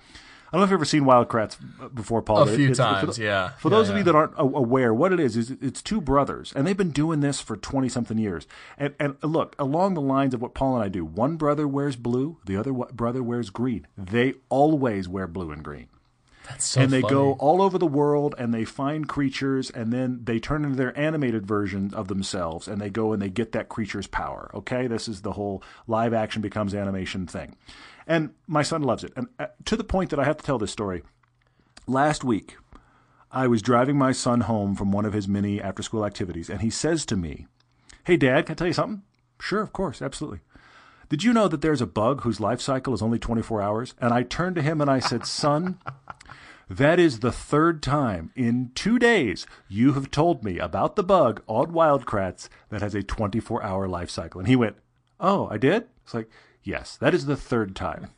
S1: I don't know if you've ever seen Wild Kratts before, Paul.
S3: A few
S1: it's- for
S3: times,
S1: the-
S3: yeah.
S1: For
S3: Yeah,
S1: those of
S3: yeah.
S1: you that aren't aware, what it is is it's two brothers, and they've been doing this for twenty something years. And and look along the lines of what Paul and I do. One brother wears blue, the other brother wears green. They always wear blue and green,
S3: that's so
S1: and they
S3: funny.
S1: go all over the world and they find creatures, and then they turn into their animated version of themselves, and they go and they get that creature's power. Okay, this is the whole live action becomes animation thing, and my son loves it, and uh, to the point that I have to tell this story. Last week, I was driving my son home from one of his many after school activities, and he says to me, Hey, Dad, can I tell you something? Sure, of course, absolutely. Did you know that there's a bug whose life cycle is only 24 hours? And I turned to him and I said, Son, that is the third time in two days you have told me about the bug on Wild Kratts that has a 24 hour life cycle. And he went, Oh, I did? It's like, Yes, that is the third time.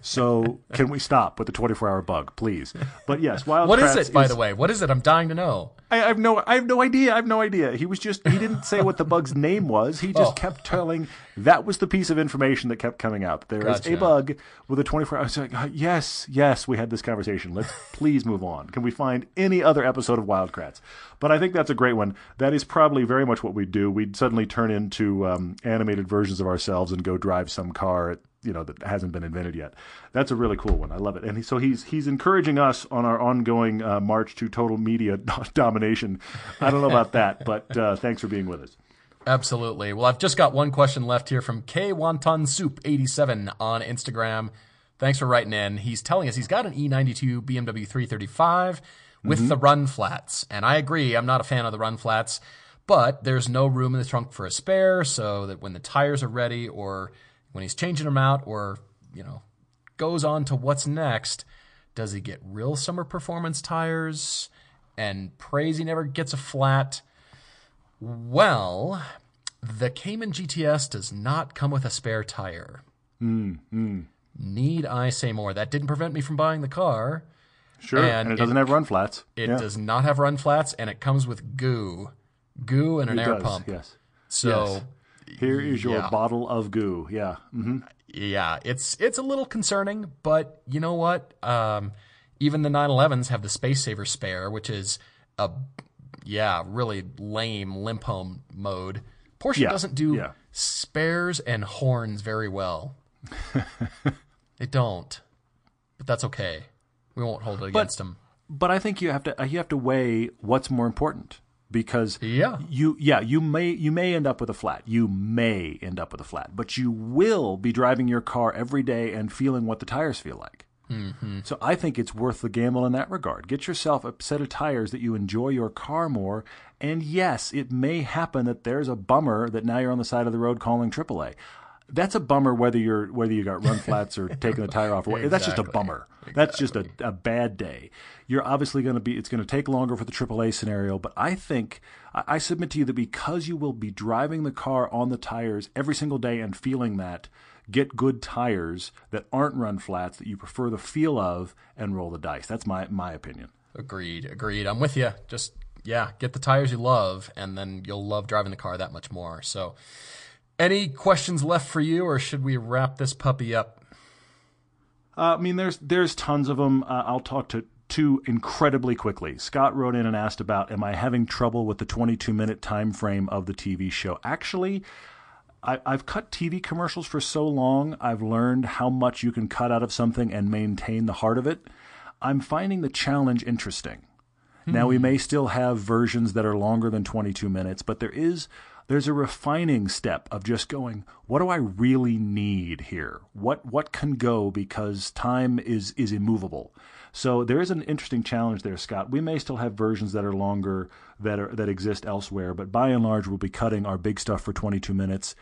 S1: So can we stop with the 24 hour bug, please? But yes, Wild Kratts
S3: what is it by the way what is it i'm dying to know
S1: I, I have no, I have no idea. I have no idea. He was just, he didn't say what the bug's name was. He just
S3: Oh.
S1: kept telling. That was the piece of information that kept coming out. There is
S3: Gotcha.
S1: a bug with a 24 hours. I was like, uh, yes, yes, we had this conversation. Let's [LAUGHS] please move on. Can we find any other episode of Wild Kratts? But I think that's a great one. That is probably very much what we'd do. We'd suddenly turn into um, animated versions of ourselves and go drive some car. At, you know that hasn't been invented yet. That's a really cool one. I love it. And he, so he's he's encouraging us on our ongoing uh, march to total media [LAUGHS] domination. I don't know about that, but uh, thanks for being with us.
S3: Absolutely. Well, I've just got one question left here from K Wonton Soup 87 on Instagram. Thanks for writing in. He's telling us he's got an E92 BMW 335 with the mm-hmm. run flats. And I agree, I'm not a fan of the run flats, but there's no room in the trunk for a spare so that when the tires are ready or when he's changing them out or, you know, goes on to what's next, does he get real summer performance tires and prays he never gets a flat? Well, the Cayman GTS does not come with a spare tire. Need I say more? That didn't prevent me from buying the car.
S1: Sure, and, it doesn't have run flats.
S3: It
S1: Yeah.
S3: does not have run flats, and it comes with goo, goo and an
S1: It
S3: air
S1: does,
S3: pump.
S1: Yes.
S3: So
S1: Here is your
S3: Yeah.
S1: bottle of goo. Yeah. hmm
S3: yeah, it's it's a little concerning, but you know what? Um, even the 911s have the space saver spare, which is a yeah really lame limp home mode. Porsche
S1: Yeah,
S3: doesn't do
S1: yeah.
S3: spares and horns very well. [LAUGHS] they don't, but that's okay. We won't hold it against them.
S1: But I think you have to uh, you have to weigh what's more important because
S3: Yeah.
S1: you yeah you may you may end up with a flat you may end up with a flat but you will be driving your car every day and feeling what the tires feel like.
S3: Mm-hmm.
S1: So I think it's worth the gamble in that regard. Get yourself a set of tires that you enjoy your car more. And yes, it may happen that there's a bummer that now you're on the side of the road calling AAA. That's a bummer whether you're whether you got run [LAUGHS] flats or taking the tire off. What. That's just a
S3: Exactly.
S1: bummer. That's just a, a bad day. You're obviously going to be. It's going to take longer for the AAA scenario, but I think I, I submit to you that because you will be driving the car on the tires every single day and feeling that, get good tires that aren't run flats that you prefer the feel of, and roll the dice. That's my my opinion.
S3: Agreed, agreed. I'm with you. Just yeah, get the tires you love, and then you'll love driving the car that much more. So, any questions left for you, or should we wrap this puppy up?
S1: Uh, I mean, there's there's tons of them. Uh, I'll talk to two incredibly quickly. Scott wrote in and asked about, "Am I having trouble with the 22 minute time frame of the TV show?" Actually, I, I've cut TV commercials for so long. I've learned how much you can cut out of something and maintain the heart of it. I'm finding the challenge interesting. Now we hmm. may still have versions that are longer than 22 minutes, but there is there's a refining step of just going, what do I really need here? What what can go because time is is immovable. So there is an interesting challenge there, Scott. We may still have versions that are longer that are that exist elsewhere, but by and large we'll be cutting our big stuff for 22 minutes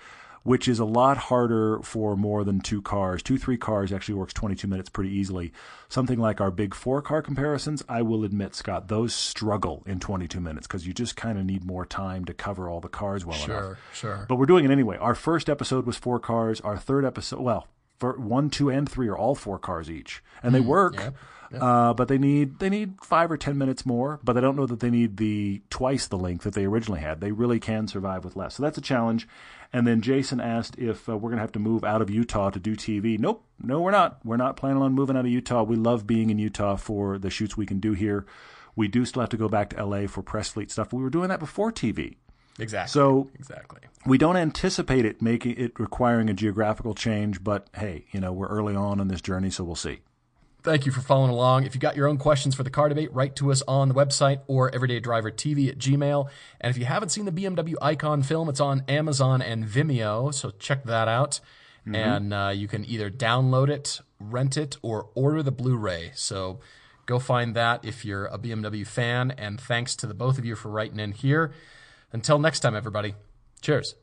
S1: which is a lot harder for more than two cars. Two, three cars actually works 22 minutes pretty easily. Something like our big four car comparisons, I will admit, Scott, those struggle in 22 minutes because you just kind of need more time to cover all the cars well enough.
S3: Sure, sure.
S1: But we're doing it anyway. Our first episode was four cars. Our third episode, well, for one, two, and three are all four cars each, and they mm, work.
S3: yep,
S1: Uh, but they need they need five or ten minutes more. But I don't know that they need the twice the length that they originally had. They really can survive with less. So that's a challenge. And then Jason asked if uh, we're going to have to move out of Utah to do TV. Nope, no, we're not. We're not planning on moving out of Utah. We love being in Utah for the shoots we can do here. We do still have to go back to LA for press fleet stuff. We were doing that before TV.
S3: exactly.
S1: So
S3: exactly.
S1: we don't anticipate it making it requiring a geographical change, but hey, you know, we're early on in this journey, so we'll see.
S3: Thank you for following along. If you got your own questions for the car debate, write to us on the website or everydaydrivertv at gmail. And if you haven't seen the BMW Icon film, it's on Amazon and Vimeo, so check that out. And uh, you can either download it, rent it, or order the Blu-ray. So go find that if you're a BMW fan. And thanks to the both of you for writing in here. Until next time, everybody. Cheers.